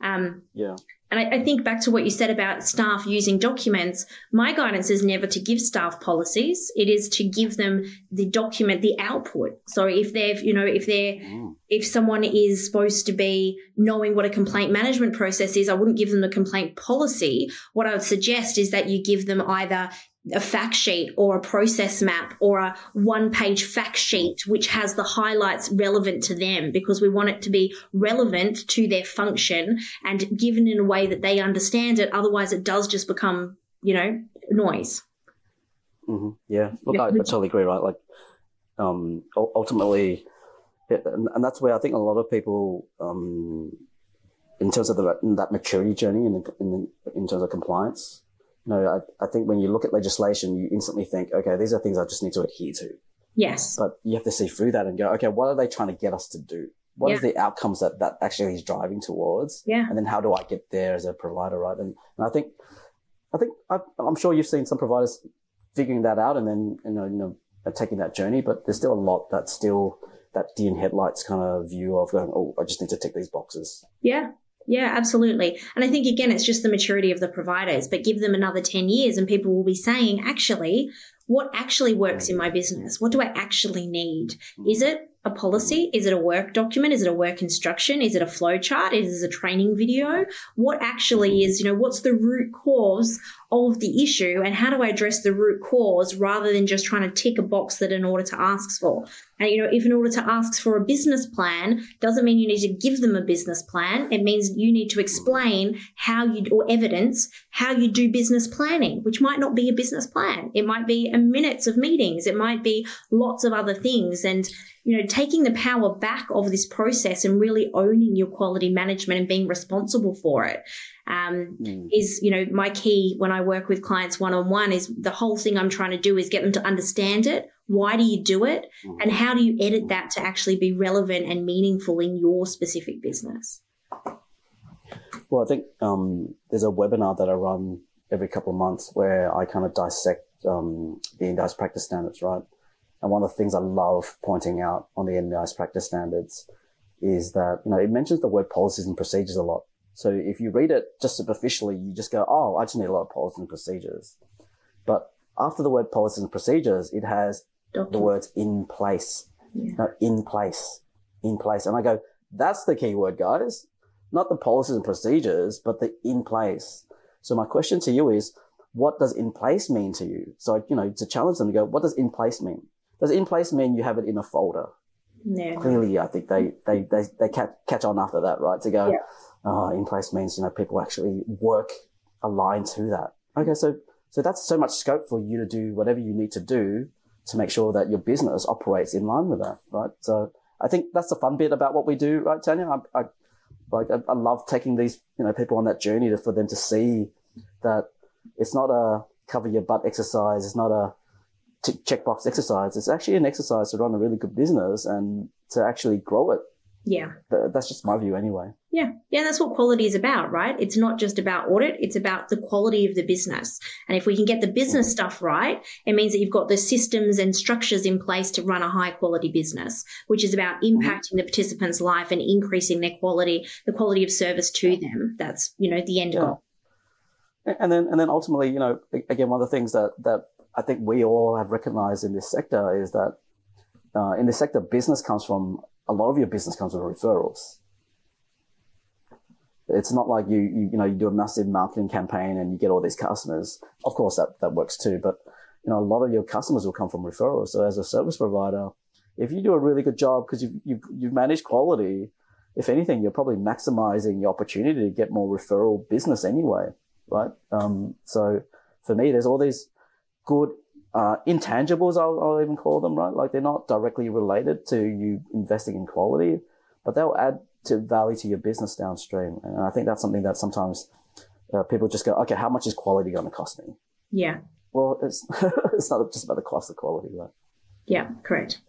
Um, yeah. And I, I, think back to what you said about staff using documents. My guidance is never to give staff policies. It is to give them the document, the output. So if they've, you know, if they're, mm. if someone is supposed to be knowing what a complaint management process is, I wouldn't give them the complaint policy. What I would suggest is that you give them either a fact sheet or a process map or a one page fact sheet which has the highlights relevant to them because we want it to be relevant to their function and given in a way that they understand it otherwise it does just become you know noise mm-hmm. yeah look yeah. I, I, totally agree right like um ultimately and that's where i think a lot of people um in terms of the, that maturity journey in, in, in terms of compliance no, I, I think when you look at legislation, you instantly think, okay, these are things I just need to adhere to. Yes. But you have to see through that and go, okay, what are they trying to get us to do? What yeah. the outcomes that that actually is driving towards? Yeah. And then how do I get there as a provider, right? And, and I think, I think I, am sure you've seen some providers figuring that out and then you know, you know taking that journey, but there's still a lot that's still that deer in headlights kind of view of going, oh, I just need to tick these boxes. Yeah, yeah, absolutely. And I think, again, it's just the maturity of the providers, but give them another 10 years and people will be saying, actually, what actually works in my business? What do I actually need? Is mm-hmm. it a policy? Mm-hmm. Is it a work document? Is it a work instruction? Is it a flow chart? Is it a training video? What actually mm-hmm. is, you know, what's the root cause of the issue and how do I address the root cause rather than just trying to tick a box that an auditor asks for? And, you know, if an auditor asks for a business plan, doesn't mean you need to give them a business plan. It means you need to explain how you, or evidence how you do business planning, which might not be a business plan. It might be a minutes of meetings. It might be lots of other things. And, you know, taking the power back of this process and really owning your quality management and being responsible for it um, mm. is, you know, my key when I work with clients one on one is the whole thing I'm trying to do is get them to understand it. Why do you do it? Mm. And how do you edit that to actually be relevant and meaningful in your specific business? Well, I think um, there's a webinar that I run every couple of months where I kind of dissect um, the NDIS practice standards, right? And one of the things I love pointing out on the NDIS practice standards is that, you know, it mentions the word policies and procedures a lot. So if you read it just superficially, you just go, oh, I just need a lot of policies and procedures. But after the word policies and procedures, it has the words in place. Yeah. No, in place. In place. And I go, that's the key word, guys. Not the policies and procedures, but the in place. So my question to you is, what does in place mean to you? So, you know, to challenge them to go, what does in place mean? does in place mean you have it in a folder? No. Clearly, I think they they they, they catch, catch on after that, right? To go, Yeah. oh, in place means you know people actually work aligned to that. Okay, so so that's so much scope for you to do whatever you need to do to make sure that your business operates in line with that, right? So I think that's the fun bit about what we do, right, Tania? I, I like I, I love taking these you know people on that journey to, for them to see that it's not a cover your butt exercise. It's not a tick checkbox exercise. It's actually an exercise to run a really good business and to actually grow it. Yeah. Th- That's just my view anyway. Yeah. Yeah. That's what quality is about, right? It's not just about audit. It's about the quality of the business. And if we can get the business stuff right, it means that you've got the systems and structures in place to run a high quality business, which is about mm-hmm. impacting the participant's life and increasing their quality, the quality of service to them. That's, you know, the end Yeah. goal. And then, and then ultimately, you know, again, one of the things that, that I think we all have recognized in this sector is that, uh, in this sector, business comes from, a lot of your business comes from referrals. It's not like you, you, you know, you do a massive marketing campaign and you get all these customers. Of course, that, that works too, but, you know, a lot of your customers will come from referrals. So as a service provider, if you do a really good job because you've, you've, you've managed quality, if anything, you're probably maximizing your opportunity to get more referral business anyway, right? Um, so for me, there's all these good uh, intangibles, I'll, I'll even call them, right? Like they're not directly related to you investing in quality, but they'll add to value to your business downstream. And I think that's something that sometimes uh, people just go, okay, how much is quality going to cost me? Yeah. Well, it's it's not just about the cost of quality, right? Yeah, correct.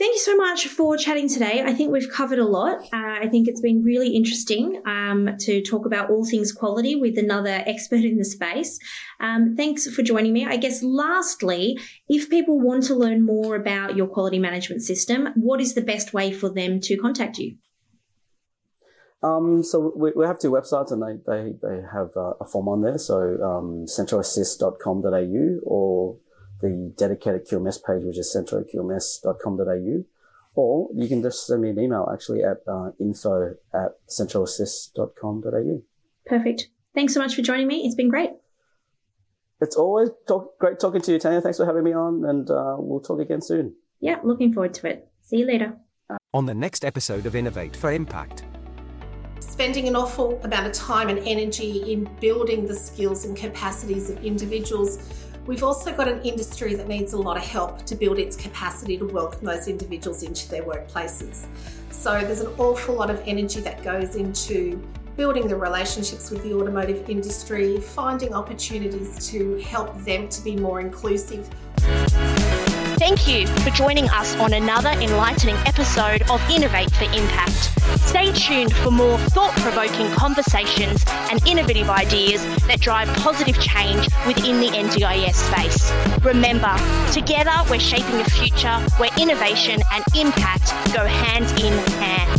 Thank you so much for chatting today. I think we've covered a lot. Uh, I think it's been really interesting um, to talk about all things quality with another expert in the space. Um, thanks for joining me. I guess, lastly, if people want to learn more about your quality management system, what is the best way for them to contact you? Um, so we, we have two websites and they, they, they have uh, a form on there. So, um, centroassist.com.au or the dedicated QMS page, which is centroqms.com.au. Or you can just send me an email actually at uh, info at centroassist.com.au. Perfect. Thanks so much for joining me. It's been great. It's always talk, great talking to you, Tania. Thanks for having me on and uh, we'll talk again soon. Yeah, looking forward to it. See you later. On the next episode of Innovate for Impact. spending an awful amount of time and energy in building the skills and capacities of individuals. We've also got an industry that needs a lot of help to build its capacity to welcome those individuals into their workplaces. So there's an awful lot of energy that goes into building the relationships with the automotive industry, finding opportunities to help them to be more inclusive, Thank you for joining us on another enlightening episode of Innovate for Impact. Stay tuned for more thought provoking conversations and innovative ideas that drive positive change within the NDIS space. Remember, together we're shaping a future where innovation and impact go hand in hand.